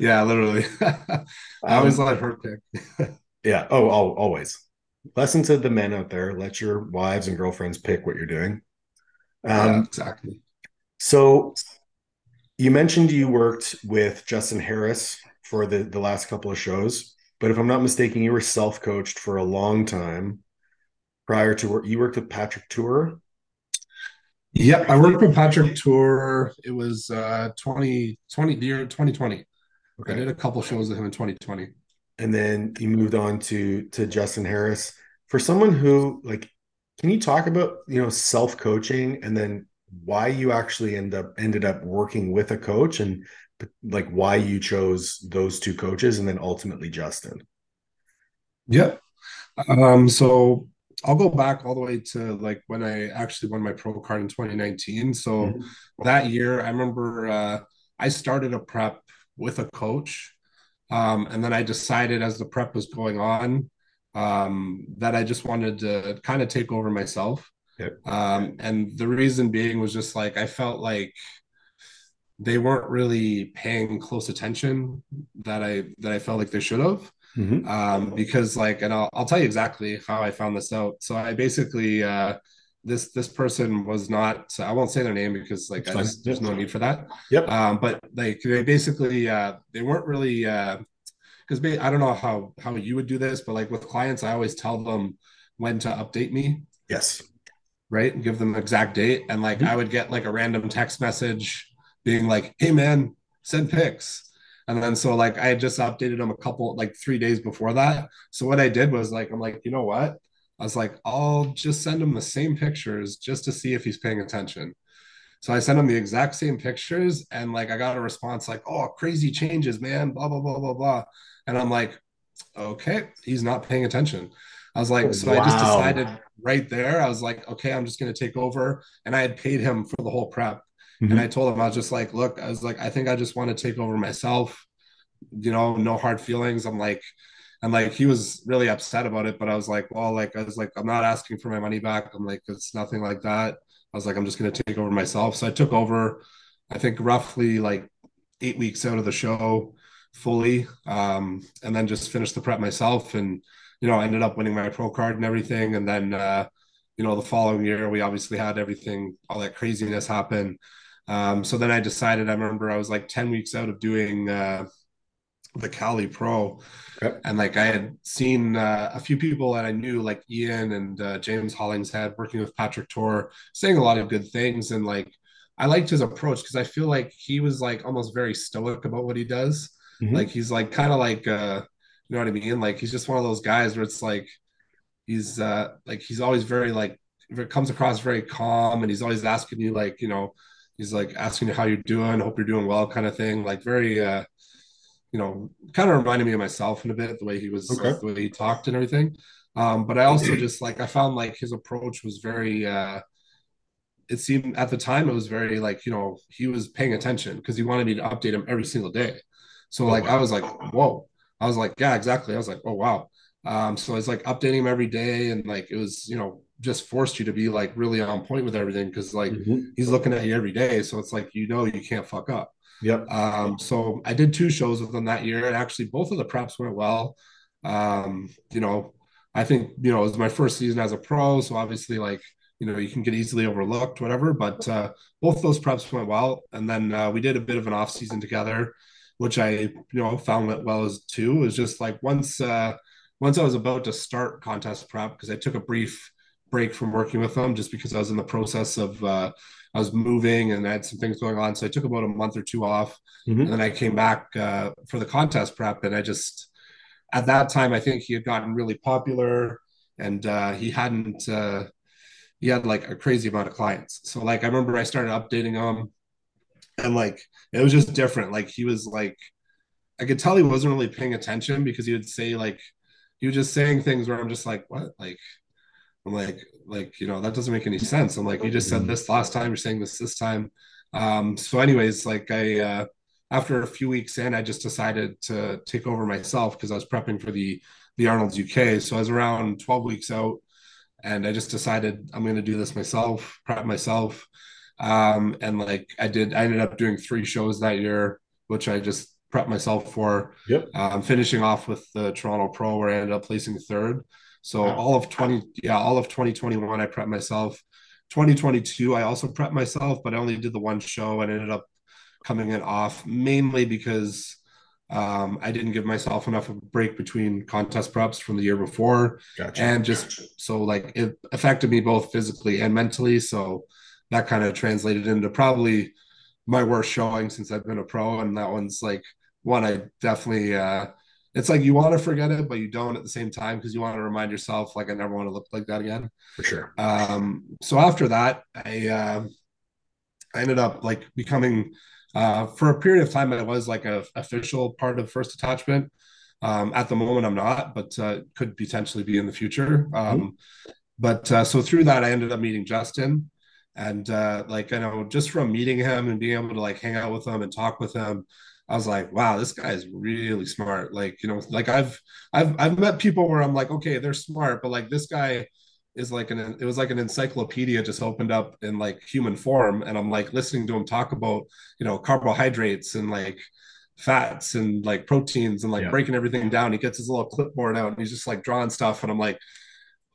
S2: yeah, literally. [LAUGHS] I always um, let her pick. [LAUGHS]
S1: yeah. Oh, always. Lesson to the men out there: let your wives and girlfriends pick what you're doing.
S2: Um, yeah, exactly.
S1: So, you mentioned you worked with Justin Harris for the the last couple of shows, but if I'm not mistaken, you were self coached for a long time prior to work. You worked with Patrick Tuor
S2: Yep, I worked with Patrick Tuor. It was uh 2020 the year 2020. Okay. I did a couple shows with him in 2020.
S1: And then you moved on to to Justin Harris. For someone who like can you talk about, you know, self-coaching and then why you actually end up ended up working with a coach and like why you chose those two coaches and then ultimately Justin?
S2: Yep. Um so I'll go back all the way to like when I actually won my pro card in 2019. So mm-hmm. that year, I remember uh, I started a prep with a coach. Um, and then I decided as the prep was going on um, that I just wanted to kind of take over myself.
S1: Yep.
S2: Um, and the reason being was just like I felt like they weren't really paying close attention that I that I felt like they should have. Mm-hmm. Um, because like, and I'll I'll tell you exactly how I found this out. So I basically uh, this this person was not so I won't say their name because like just, there's no need for that.
S1: Yep.
S2: Um, but like they basically uh, they weren't really uh, because I don't know how how you would do this, but like with clients, I always tell them when to update me.
S1: Yes.
S2: Right, and give them exact date, and like mm-hmm. I would get like a random text message being like, "Hey man, send pics," and then so like I had just updated them a couple like three days before that. So what I did was like I'm like, you know what? I was like, I'll just send him the same pictures just to see if he's paying attention. So I sent him the exact same pictures, and like I got a response like, "Oh, crazy changes, man!" Blah blah blah blah blah, and I'm like, "Okay, he's not paying attention." I was like, so wow. I just decided right there. I was like, okay, I'm just going to take over, and I had paid him for the whole prep, mm-hmm. and I told him I was just like, look, I was like, I think I just want to take over myself. You know, no hard feelings. I'm like, and like he was really upset about it but i was like well like i was like i'm not asking for my money back i'm like it's nothing like that i was like i'm just going to take over myself so i took over i think roughly like eight weeks out of the show fully um, and then just finished the prep myself and you know I ended up winning my pro card and everything and then uh, you know the following year we obviously had everything all that craziness happen um, so then i decided i remember i was like 10 weeks out of doing uh, the Cali Pro. And like I had seen uh, a few people that I knew, like Ian and uh, James Hollingshead, working with Patrick Tuor, saying a lot of good things. And like I liked his approach because I feel like he was like almost very stoic about what he does. Mm-hmm. Like he's like kind of like uh, you know what I mean? Like he's just one of those guys where it's like he's uh like he's always very like it comes across very calm and he's always asking you like you know he's like asking you how you're doing hope you're doing well kind of thing like very uh you know, kind of reminded me of myself in a bit the way he was, okay. the way he talked and everything. Um, but I also [CLEARS THROAT] just like I found like his approach was very. uh It seemed at the time it was very like you know he was paying attention because he wanted me to update him every single day. So oh, like. I was like, whoa. I was like, yeah, exactly. I was like, oh wow. Um, so it's like updating him every day, and like it was, you know, just forced you to be like really on point with everything because like mm-hmm. he's looking at you every day. So it's like you know you can't fuck up.
S1: Yep.
S2: Um, so I did two shows with them that year, and actually both of the preps went well. Um, you know, I think you know it was my first season as a pro, so obviously like you know you can get easily overlooked, whatever. But uh, both those preps went well, and then uh, we did a bit of an off season together, which I you know found went well as too. It was just like once uh, once I was about to start contest prep because I took a brief break from working with them just because I was in the process of uh, I was moving and I had some things going on. So I took about a month or two off. Mm-hmm. And then I came back uh, for the contest prep. And I just, at that time, I think he had gotten really popular and uh, he hadn't, uh, he had like a crazy amount of clients. So like I remember I started updating him and like it was just different. Like he was like, I could tell he wasn't really paying attention because he would say like, he was just saying things where I'm just like, what? Like, I'm like, like, you know, that doesn't make any sense. I'm like, you just said this last time, you're saying this this time. Um, so anyways, like I, uh, after a few weeks in, I just decided to take over myself because I was prepping for the, the Arnold's UK. So I was around 12 weeks out and I just decided I'm going to do this myself, prep myself. Um, and like I did, I ended up doing three shows that year, which I just prepped myself for.
S1: Yep.
S2: Um, finishing off with the Toronto Pro where I ended up placing third. So wow. all of 20, yeah, all of 2021, I prepped myself. 2022, I also prepped myself, but I only did the one show and ended up coming in off mainly because um, I didn't give myself enough of a break between contest preps from the year before. Gotcha. And just so like it affected me both physically and mentally. So that kind of translated into probably my worst showing since I've been a pro. And that one's like one I definitely uh, it's like you want to forget it, but you don't at the same time because you want to remind yourself, like, I never want to look like that again.
S1: For sure.
S2: Um, so after that, I uh, I ended up like becoming uh, for a period of time. I was like a official part of First Attachment. Um, at the moment, I'm not, but uh, could potentially be in the future. Um, mm-hmm. But uh, so through that, I ended up meeting Justin, and uh, like I know just from meeting him and being able to like hang out with him and talk with him, I was like, wow, this guy is really smart. Like, you know, like I've I've I've met people where I'm like, okay, they're smart, but like this guy is like an it was like an encyclopedia just opened up in like human form and i'm like listening to him talk about you know carbohydrates and like fats and like proteins and like yeah. breaking everything down he gets his little clipboard out and he's just like drawing stuff and i'm like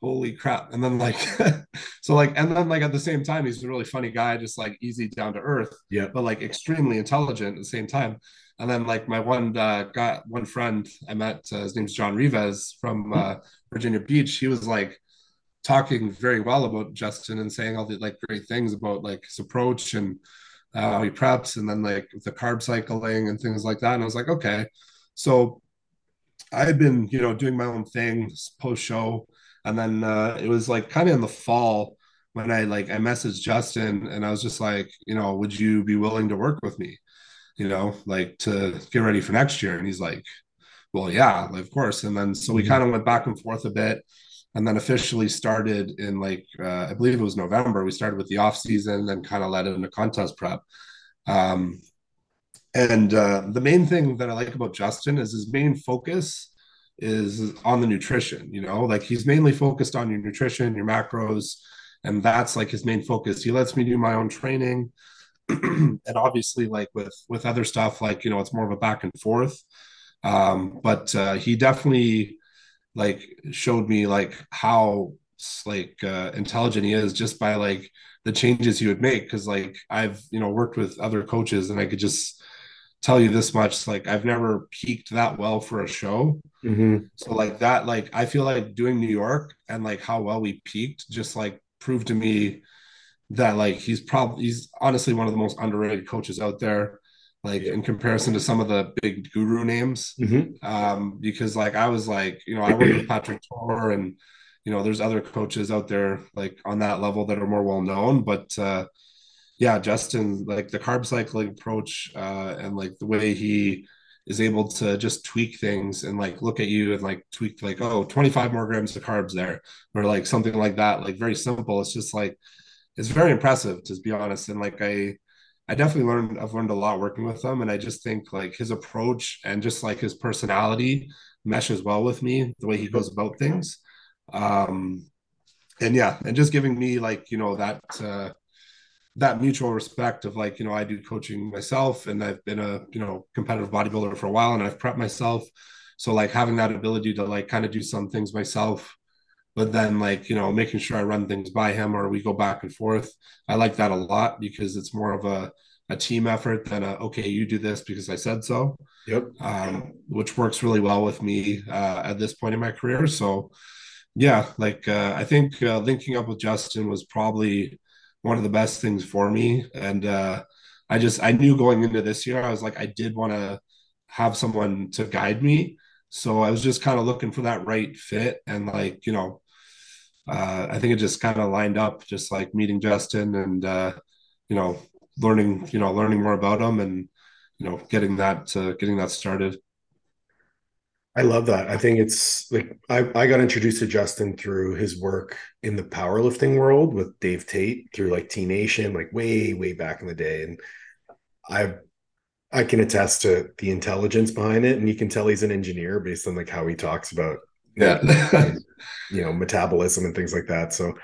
S2: holy crap and then like [LAUGHS] so like and then like at the same time he's a really funny guy just like easy down to earth
S1: yeah
S2: but like extremely intelligent at the same time and then like my one uh got one friend i met uh, his name's john Rivas from uh virginia beach he was like talking very well about Justin and saying all the like great things about like his approach and uh, how he preps and then like the carb cycling and things like that. And I was like, okay. So I had been, you know, doing my own thing post show. And then uh, it was like kind of in the fall when I like I messaged Justin and I was just like, you know, would you be willing to work with me? You know, like to get ready for next year. And he's like, well, yeah, of course. And then so we mm-hmm. kind of went back and forth a bit and then officially started in like uh, I believe it was November. We started with the off season, then kind of led into contest prep. Um, and uh, the main thing that I like about Justin is his main focus is on the nutrition. You know, like he's mainly focused on your nutrition, your macros, and that's like his main focus. He lets me do my own training, [CLEARS THROAT] and obviously, like with with other stuff, like you know, it's more of a back and forth. Um, but uh, he definitely like showed me like how like uh, intelligent he is just by like the changes he would make because like i've you know worked with other coaches and i could just tell you this much like i've never peaked that well for a show
S1: mm-hmm.
S2: so like that like i feel like doing new york and like how well we peaked just like proved to me that like he's probably he's honestly one of the most underrated coaches out there like in comparison to some of the big guru names.
S1: Mm-hmm.
S2: Um, because like I was like, you know, I work with Patrick Tuor and you know, there's other coaches out there like on that level that are more well known. But uh yeah, Justin, like the carb cycling approach, uh, and like the way he is able to just tweak things and like look at you and like tweak like, oh, 25 more grams of carbs there, or like something like that. Like very simple. It's just like it's very impressive to be honest. And like I I definitely learned I've learned a lot working with him. And I just think like his approach and just like his personality meshes well with me the way he goes about things. Um and yeah and just giving me like you know that uh that mutual respect of like you know I do coaching myself and I've been a you know competitive bodybuilder for a while and I've prepped myself. So like having that ability to like kind of do some things myself but then like you know making sure i run things by him or we go back and forth. I like that a lot because it's more of a, a team effort than a okay you do this because i said so.
S1: Yep.
S2: Um, which works really well with me uh, at this point in my career. So yeah like uh, i think uh, linking up with justin was probably one of the best things for me. And uh, i just i knew going into this year i was like i did want to have someone to guide me. So I was just kind of looking for that right fit and like, you know, uh, I think it just kind of lined up, just like meeting Justin and uh, you know learning you know learning more about him and you know getting that uh, getting that started.
S1: I love that. I think it's like I, I got introduced to Justin through his work in the powerlifting world with Dave Tate through like T Nation, like way, way back in the day. And I I can attest to the intelligence behind it. And you can tell he's an engineer based on like how he talks about
S2: yeah.
S1: you know metabolism and things like that. So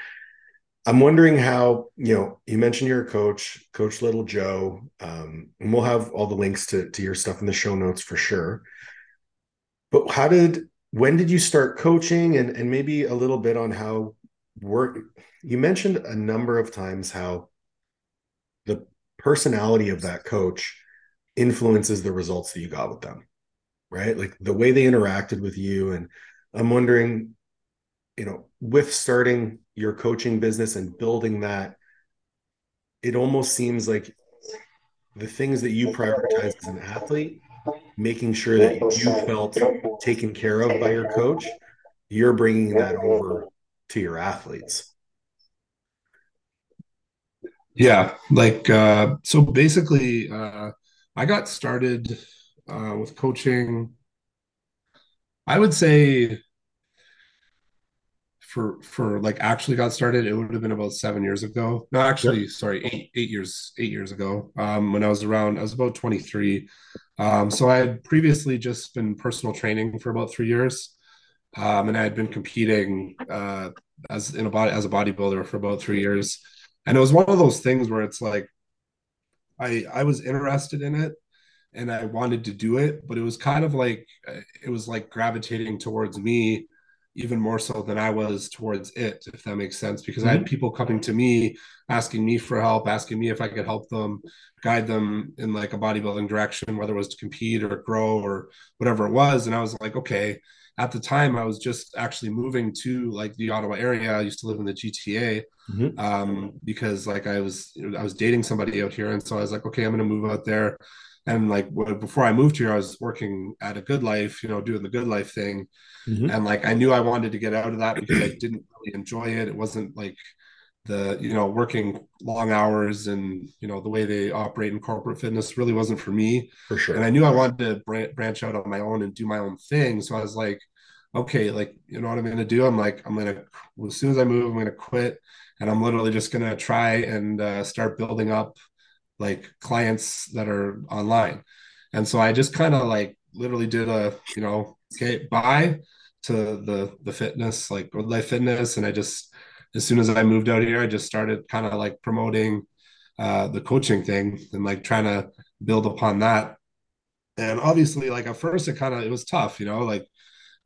S1: i'm wondering how you know you mentioned you're a coach coach little joe um, and we'll have all the links to, to your stuff in the show notes for sure. But how did when did you start coaching? And and maybe a little bit on how work you mentioned a number of times how the personality of that coach influences the results that you got with them right? Like the way they interacted with you and I'm wondering, you know, with starting your coaching business and building that, it almost seems like the things that you prioritize as an athlete, making sure that you felt taken care of by your coach, you're bringing that over to your athletes.
S2: Yeah, like uh, so basically, uh, I got started uh, with coaching I would say for for like actually got started, it would have been about seven years ago. No, actually, yep. sorry, eight eight years eight years ago. Um, when I was around, I was about twenty three. Um, so I had previously just been personal training for about three years. um, and I had been competing uh, as in a body as a bodybuilder for about three years, and it was one of those things where it's like I I was interested in it and I wanted to do it, but it was kind of like it was like gravitating towards me even more so than I was towards it, if that makes sense. Because mm-hmm. I had mm-hmm. people coming to me asking me for help, asking me if I could help them, guide them in like a bodybuilding direction, whether it was to compete or grow or whatever it was. And I was like, okay. At the time, I was just actually moving to like the Ottawa area. I used to live in the GTA mm-hmm. um, because like I was I was dating somebody out here, and so I was like, okay, I'm going to move out there and like before i moved here i was working at a good life you know doing the good life thing. Mm-hmm. and like i knew i wanted to get out of that because i didn't really enjoy it. It wasn't like the you know working long hours and you know the way they operate in corporate fitness really wasn't for me.
S1: For sure.
S2: And i knew i wanted to branch out on my own and do my own thing. So i was like okay like you know what i'm gonna do? I'm like i'm gonna as soon as i move i'm gonna quit. And i'm literally just gonna try and uh, start building up like clients that are online. And so I just kind of like literally did a, you know, okay, bye to the the fitness, like life fitness. And I just as soon as I moved out here, I just started kind of like promoting uh the coaching thing and like trying to build upon that. And obviously, like at first it kind of it was tough, you know, like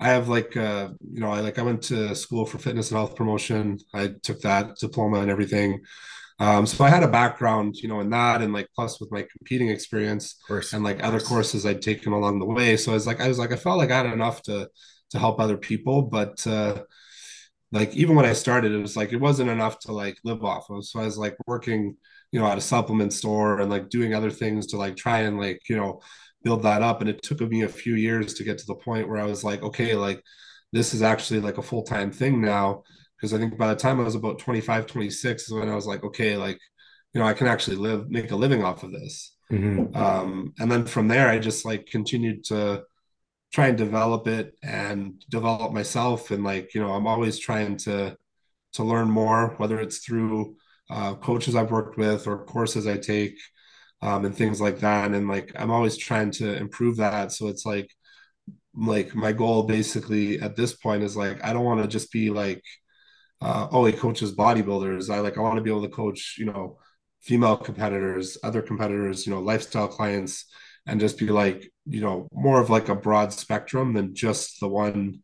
S2: I have like uh, you know, I like I went to school for fitness and health promotion. I took that diploma and everything. Um, so I had a background, you know, in that, and like plus with my competing experience, and like other courses I'd taken along the way. So I was like, I was like, I felt like I had enough to to help other people, but uh, like even when I started, it was like it wasn't enough to like live off of. So I was like working, you know, at a supplement store and like doing other things to like try and like you know build that up. And it took me a few years to get to the point where I was like, okay, like this is actually like a full time thing now because I think by the time I was about 25, 26 is when I was like, okay, like, you know, I can actually live, make a living off of this. Mm-hmm. Um, and then from there, I just like continued to try and develop it and develop myself. And like, you know, I'm always trying to, to learn more, whether it's through uh, coaches I've worked with or courses I take um, and things like that. And like, I'm always trying to improve that. So it's like, like my goal basically at this point is like, I don't want to just be like, uh, oh, he coaches bodybuilders. I like I want to be able to coach, you know, female competitors, other competitors, you know, lifestyle clients, and just be like, you know, more of like a broad spectrum than just the one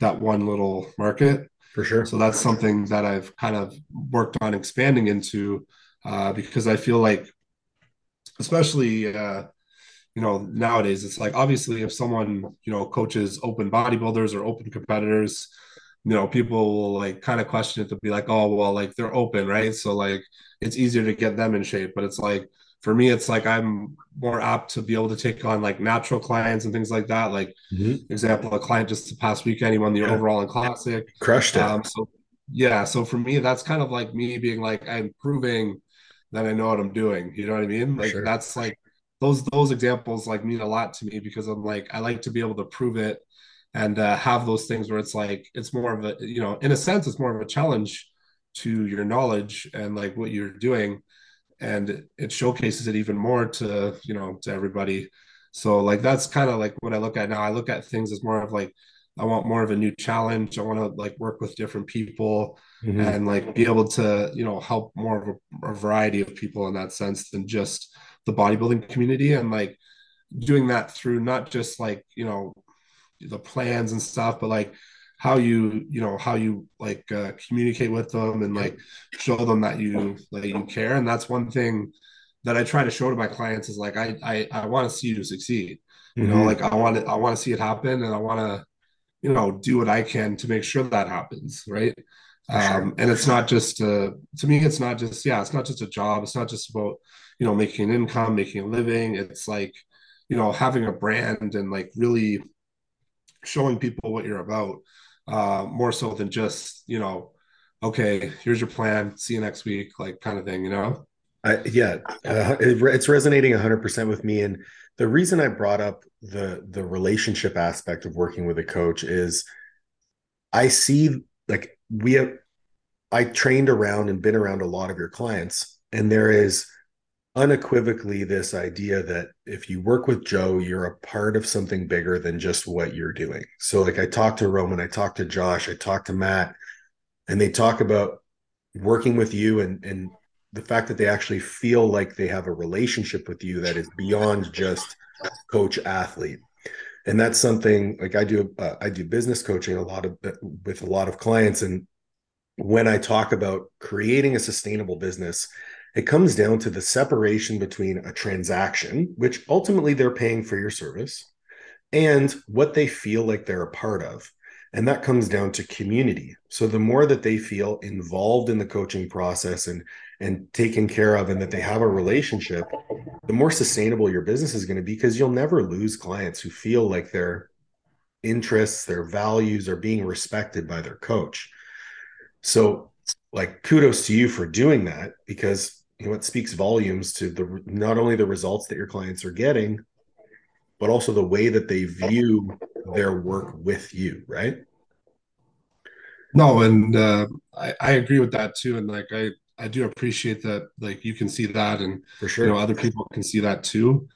S2: that one little market.
S1: For sure.
S2: So that's something that I've kind of worked on expanding into uh, because I feel like, especially uh, you know nowadays, it's like obviously if someone you know coaches open bodybuilders or open competitors you know, people will like kind of question it to be like, oh, well, like they're open, right? So like it's easier to get them in shape. But it's like for me, it's like I'm more apt to be able to take on like natural clients and things like that. Like mm-hmm. example, a client just the past weekend, he won the yeah. overall and classic.
S1: Crushed it. Um,
S2: so yeah. So for me, that's kind of like me being like, I'm proving that I know what I'm doing. You know what I mean? Like sure. that's like those those examples like mean a lot to me because I'm like I like to be able to prove it and uh, have those things where it's like it's more of a you know in a sense it's more of a challenge to your knowledge and like what you're doing. And it showcases it even more to you know to everybody. So like that's kind of like what i look at now. I look at things as more of like i want more of a new challenge. I want to like work with different people mm-hmm. and like be able to you know help more of a, a variety of people in that sense than just the bodybuilding community. And like doing that through not just like you know the plans and stuff, but like how you you know how you like uh, communicate with them and like show them that you that you care. And that's one thing that i try to show to my clients is like i i, I want to see you succeed. You mm-hmm. know like i want to i want to see it happen and i want to you know do what i can to make sure that happens right? Sure. um and it's not just uh to me it's not just yeah it's not just a job. It's not just about you know making an income making a living. It's like you know having a brand and like really showing people what you're about uh, more so than just you know okay here's your plan see you next week like kind of thing you know?
S1: I, yeah uh, it, it's resonating 100% with me and the reason i brought up the the relationship aspect of working with a coach is i see like we have i trained around and been around a lot of your clients and there is unequivocally this idea that if you work with Joe, you're a part of something bigger than just what you're doing. So, like I talked to Roman, I talked to Josh, I talked to Matt, and they talk about working with you and and the fact that they actually feel like they have a relationship with you that is beyond just coach athlete and that's something like i do uh, i do business coaching a lot of with a lot of clients and when i talk about creating a sustainable business it comes down to the separation between a transaction which ultimately they're paying for your service and what they feel like they're a part of. And that comes down to community. So the more that they feel involved in the coaching process and and taken care of and that they have a relationship the more sustainable your business is going to be because you'll never lose clients who feel like their interests their values are being respected by their coach. So like kudos to you for doing that because you know it speaks volumes to the not only the results that your clients are getting but also the way that they view their work with you, right?
S2: No, and uh, I, I agree with that too. And like I I do appreciate that like you can see that and
S1: for sure
S2: you know other people can see that too.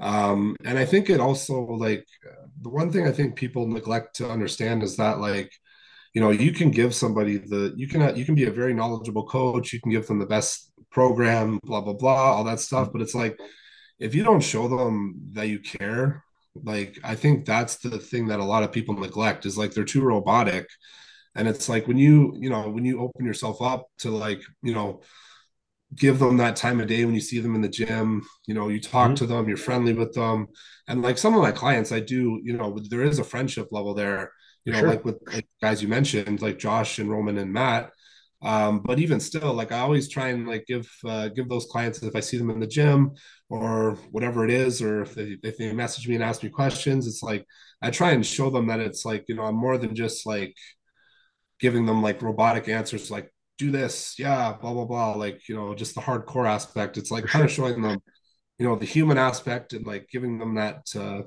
S2: Um, and I think it also like the one thing I think people neglect to understand is that like you know you can give somebody the you can you can be a very knowledgeable coach you can give them the best program blah blah blah all that stuff but it's like if you don't show them that you care like i think that's the thing that a lot of people neglect is like they're too robotic and it's like when you you know when you open yourself up to like you know give them that time of day when you see them in the gym you know you talk mm-hmm. to them you're friendly with them and like some of my clients i do you know there is a friendship level there you know sure. like with like guys you mentioned like josh and roman and matt um, but even still like i always try and like give uh, give those clients if i see them in the gym or whatever it is or if they, if they message me and ask me questions it's like i try and show them that it's like you know i'm more than just like giving them like robotic answers like do this yeah blah blah blah like you know just the hardcore aspect. It's like kind of showing them you know the human aspect and like giving them that uh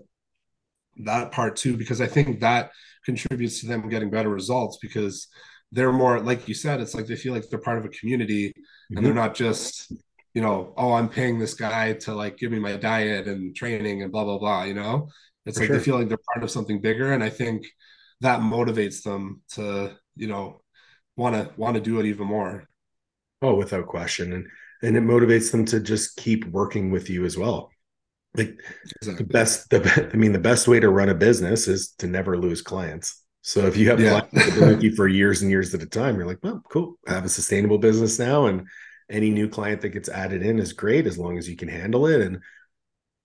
S2: that part too because i think that contributes to them getting better results because they're more like you said it's like they feel like they're part of a community mm-hmm. and they're not just you know oh i'm paying this guy to like give me my diet and training and blah blah blah you know it's For like sure. they feel like they're part of something bigger and i think that motivates them to you know want to want to do it even more
S1: oh without question and and it motivates them to just keep working with you as well like exactly. the best the [LAUGHS] i mean the best way to run a business is to never lose clients so if you have yeah. you for years and years at a time, you're like, well, cool. I have a sustainable business now, and any new client that gets added in is great as long as you can handle it. And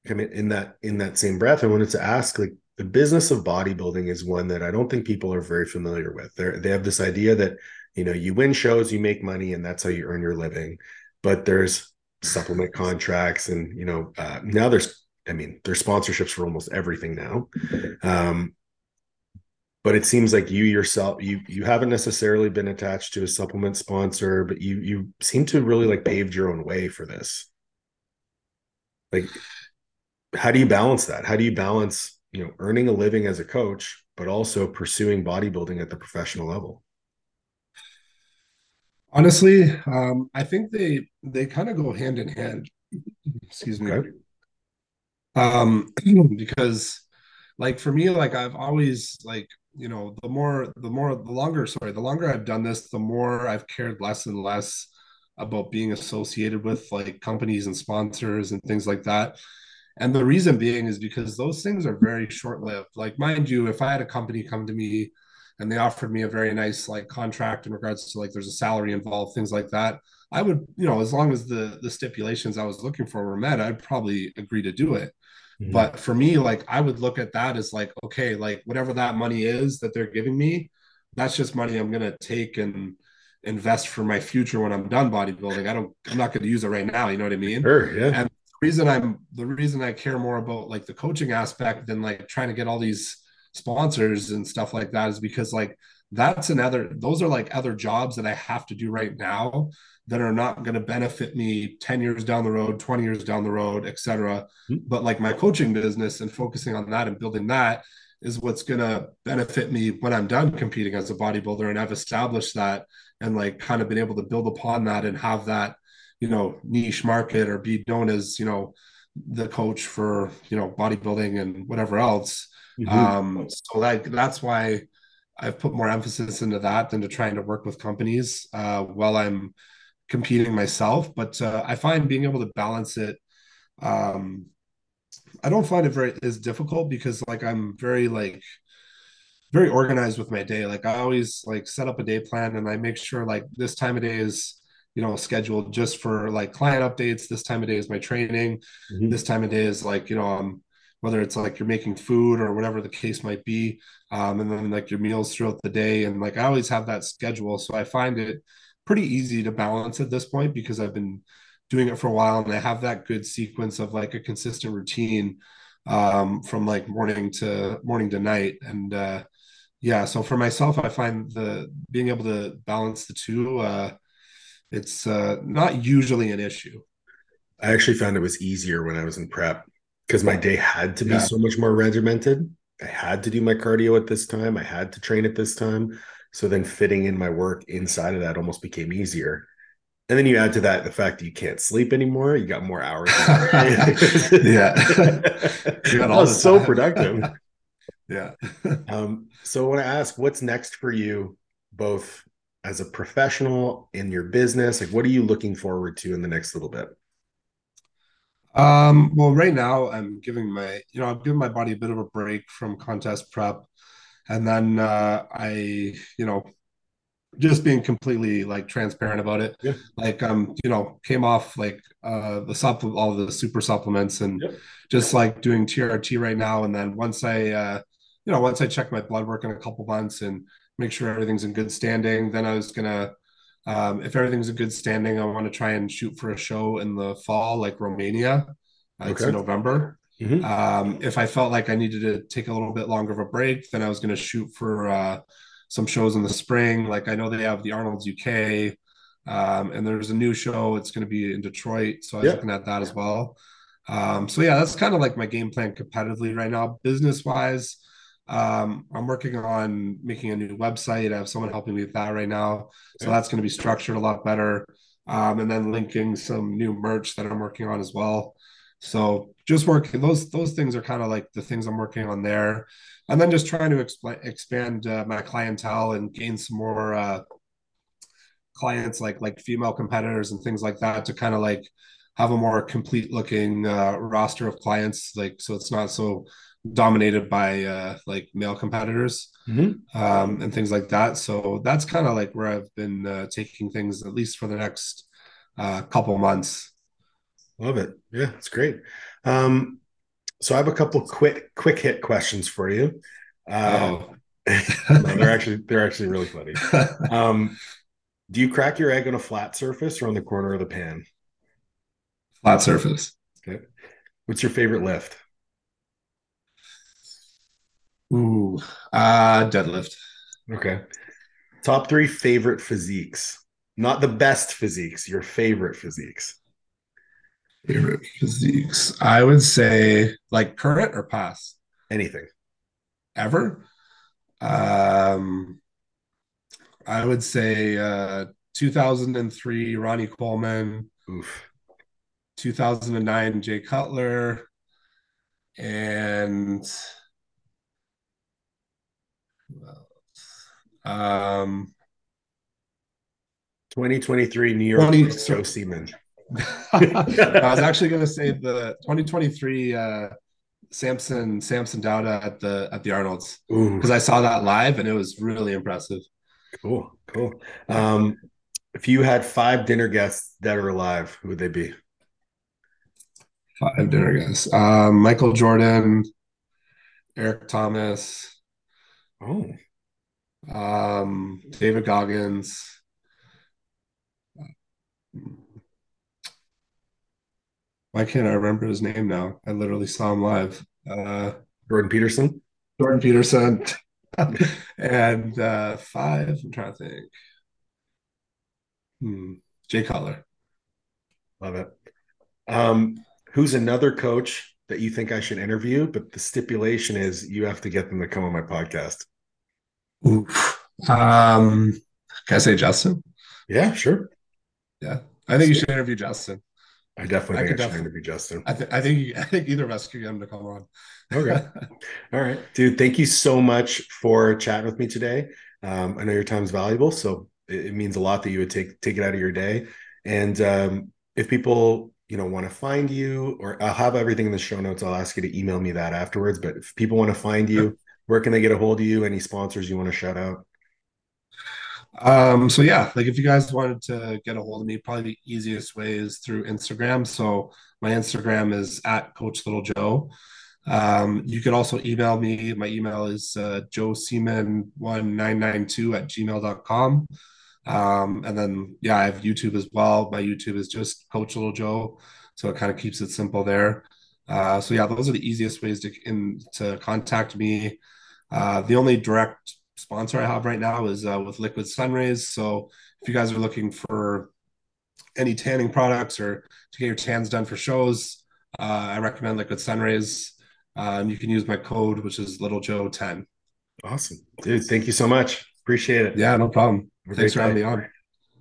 S1: I mean, in that in that same breath, I wanted to ask, like, the business of bodybuilding is one that I don't think people are very familiar with. They they have this idea that you know you win shows, you make money, and that's how you earn your living. But there's supplement contracts, and you know uh, now there's I mean there's sponsorships for almost everything now. Um, but it seems like you yourself you you haven't necessarily been attached to a supplement sponsor but you you seem to really like paved your own way for this. Like how do you balance that? How do you balance you know earning a living as a coach but also pursuing bodybuilding at the professional level?
S2: Honestly um i think they they kind of go hand in hand. Excuse me. Okay. um [CLEARS THROAT] because like for me like i've always like you know the more the more the longer sorry the longer i've done this the more i've cared less and less about being associated with like companies and sponsors and things like that. And the reason being is because those things are very short lived like mind you if i had a company come to me and they offered me a very nice like contract in regards to like there's a salary involved things like that i would you know as long as the the stipulations i was looking for were met i'd probably agree to do it Mm-hmm. But for me, like I would look at that as like, okay, like whatever that money is that they're giving me, that's just money I'm gonna take and invest for my future when I'm done bodybuilding. I don't, I'm not gonna use it right now. You know what I mean?
S1: Sure. Yeah.
S2: And the reason I'm the reason I care more about like the coaching aspect than like trying to get all these sponsors and stuff like that is because like that's another those are like other jobs that I have to do right now that are not going to benefit me 10 years down the road 20 years down the road etc mm-hmm. but like my coaching business and focusing on that and building that is what's going to benefit me when i'm done competing as a bodybuilder and i've established that and like kind of been able to build upon that and have that you know niche market or be known as you know the coach for you know bodybuilding and whatever else. Mm-hmm. Um, so that that's why I've put more emphasis into that than to trying to work with companies uh, while I'm competing myself. But uh, I find being able to balance it. Um, I don't find it very as difficult because like I'm very like very organized with my day. Like I always like set up a day plan and I make sure like this time of day is you know scheduled just for like client updates. This time of day is my training. Mm-hmm. This time of day is like you know I'm whether it's like you're making food or whatever the case might be um, and then like your meals throughout the day and like i always have that schedule so i find it pretty easy to balance at this point because i've been doing it for a while and i have that good sequence of like a consistent routine um, from like morning to morning to night and uh, yeah so for myself i find the being able to balance the two uh, it's uh, not usually an issue
S1: i actually found it was easier when i was in prep because my day had to be yeah. so much more regimented. I had to do my cardio at this time. I had to train at this time. So then fitting in my work inside of that almost became easier. And then you add to that the fact that you can't sleep anymore. You got more hours. [LAUGHS] [LAUGHS]
S2: yeah. [LAUGHS]
S1: you got all was so productive.
S2: yeah.
S1: um, so I want to ask what's next for you, both as a professional in your business? Like, what are you looking forward to in the next little bit?
S2: Um, well, right now I'm giving my, you know, I'm giving my body a bit of a break from contest prep. And then uh I, you know, just being completely like transparent about it. Yeah. Like um, you know, came off like uh the supplement all the super supplements and yep. just like doing TRT right now. And then once I uh, you know, once I check my blood work in a couple months and make sure everything's in good standing, then I was gonna um, if everything's in good standing, I want to try and shoot for a show in the fall, like Romania. Uh, It's in November. Mm-hmm. Um, if I felt like I needed to take a little bit longer of a break, then I was going to shoot for uh, some shows in the spring. Like I know they have the Arnold's UK, um, and there's a new show. It's going to be in Detroit, so I was looking at that as well. Um, so yeah, that's kind of like my game plan competitively right now. Business wise, um, I'm working on making a new website. I have someone helping me with that right now. So that's going to be structured a lot better. Um, and then linking some new merch that I'm working on as well. So just working those those things are kind of like the things I'm working on there, and then just trying to exp- expand uh, my clientele and gain some more uh, clients like like female competitors and things like that to kind of like have a more complete looking uh, roster of clients like so it's not so dominated by uh, like male competitors mm-hmm. um, and things like that. So that's kind of like where I've been uh, taking things at least for the next uh, couple months.
S1: Love it. Yeah, it's great. Um, so I have a couple quick quick hit questions for you. Uh, oh. [LAUGHS] no, they're actually they're actually really funny. [LAUGHS] Um, do you crack your egg on a flat surface or on the corner of the pan?
S2: Flat surface.
S1: Okay. What's your favorite lift?
S2: Ooh, uh, deadlift.
S1: Okay. Top three favorite physiques. Not the best physiques, your favorite physiques.
S2: Favorite physiques. I would say like current or past.
S1: Anything.
S2: Ever. Um I would say uh 2003 Ronnie Coleman. Oof. 2009 Jay Cutler and
S1: um, 2023 New York 20, Joe Seeman. [LAUGHS]
S2: I was actually going to say the 2023 uh, Samson Samson Dauda at the at the Arnold's because I saw that live and it was really impressive.
S1: Cool, cool. Um, if you had five dinner guests that are alive, who would they be?
S2: Five dinner guests. Um, Michael Jordan, Eric Thomas.
S1: Oh,
S2: um, David Goggins. Why can't I remember his name now? I literally saw him live. Uh,
S1: Jordan Peterson.
S2: Jordan Peterson. and uh, five, I'm trying to think. Hmm. Jay Cutler.
S1: Love it. Um, who's another coach that you think I should interview? But the stipulation is you have to get them to come on my podcast.
S2: Oof. Um, can I say Justin?
S1: Yeah, sure.
S2: Yeah. I think you should interview Justin.
S1: I definitely I think I should interview Justin.
S2: I, th- I think [LAUGHS] I think either of us could get him to come on.
S1: okay. [LAUGHS] All right, dude. Thank you so much for chatting with me today. Um, I know your time's valuable, so it, it, means a lot that you would take take it out of your day. And um, if people you know want to find you, or I'll have everything in the show notes. I'll ask you to email me that afterwards. But if people want to find you, where can they get a hold of you? Any sponsors you want to shout out?
S2: Um, so yeah, like if you guys wanted to get a hold of me, probably the easiest way is through Instagram. So my Instagram is at Coach Little Joe. Um, you could also email me. My email is uh, joe seeman1992 at gmail.com. Um, and then, yeah, I have YouTube as well. My YouTube is just Coach Little Joe. So it kind of keeps it simple there. Uh, so yeah, those are the easiest ways to in to contact me. Uh, the only direct sponsor I have right now is uh, with Liquid Sunrays. So if you guys are looking for any tanning products or to get your tans done for shows, uh, I recommend Liquid Sunrays. And you can use my code, which is Little Joe 10.
S1: Awesome. Dude, thank you so much. Appreciate it.
S2: Yeah, no problem. Thanks for having me on.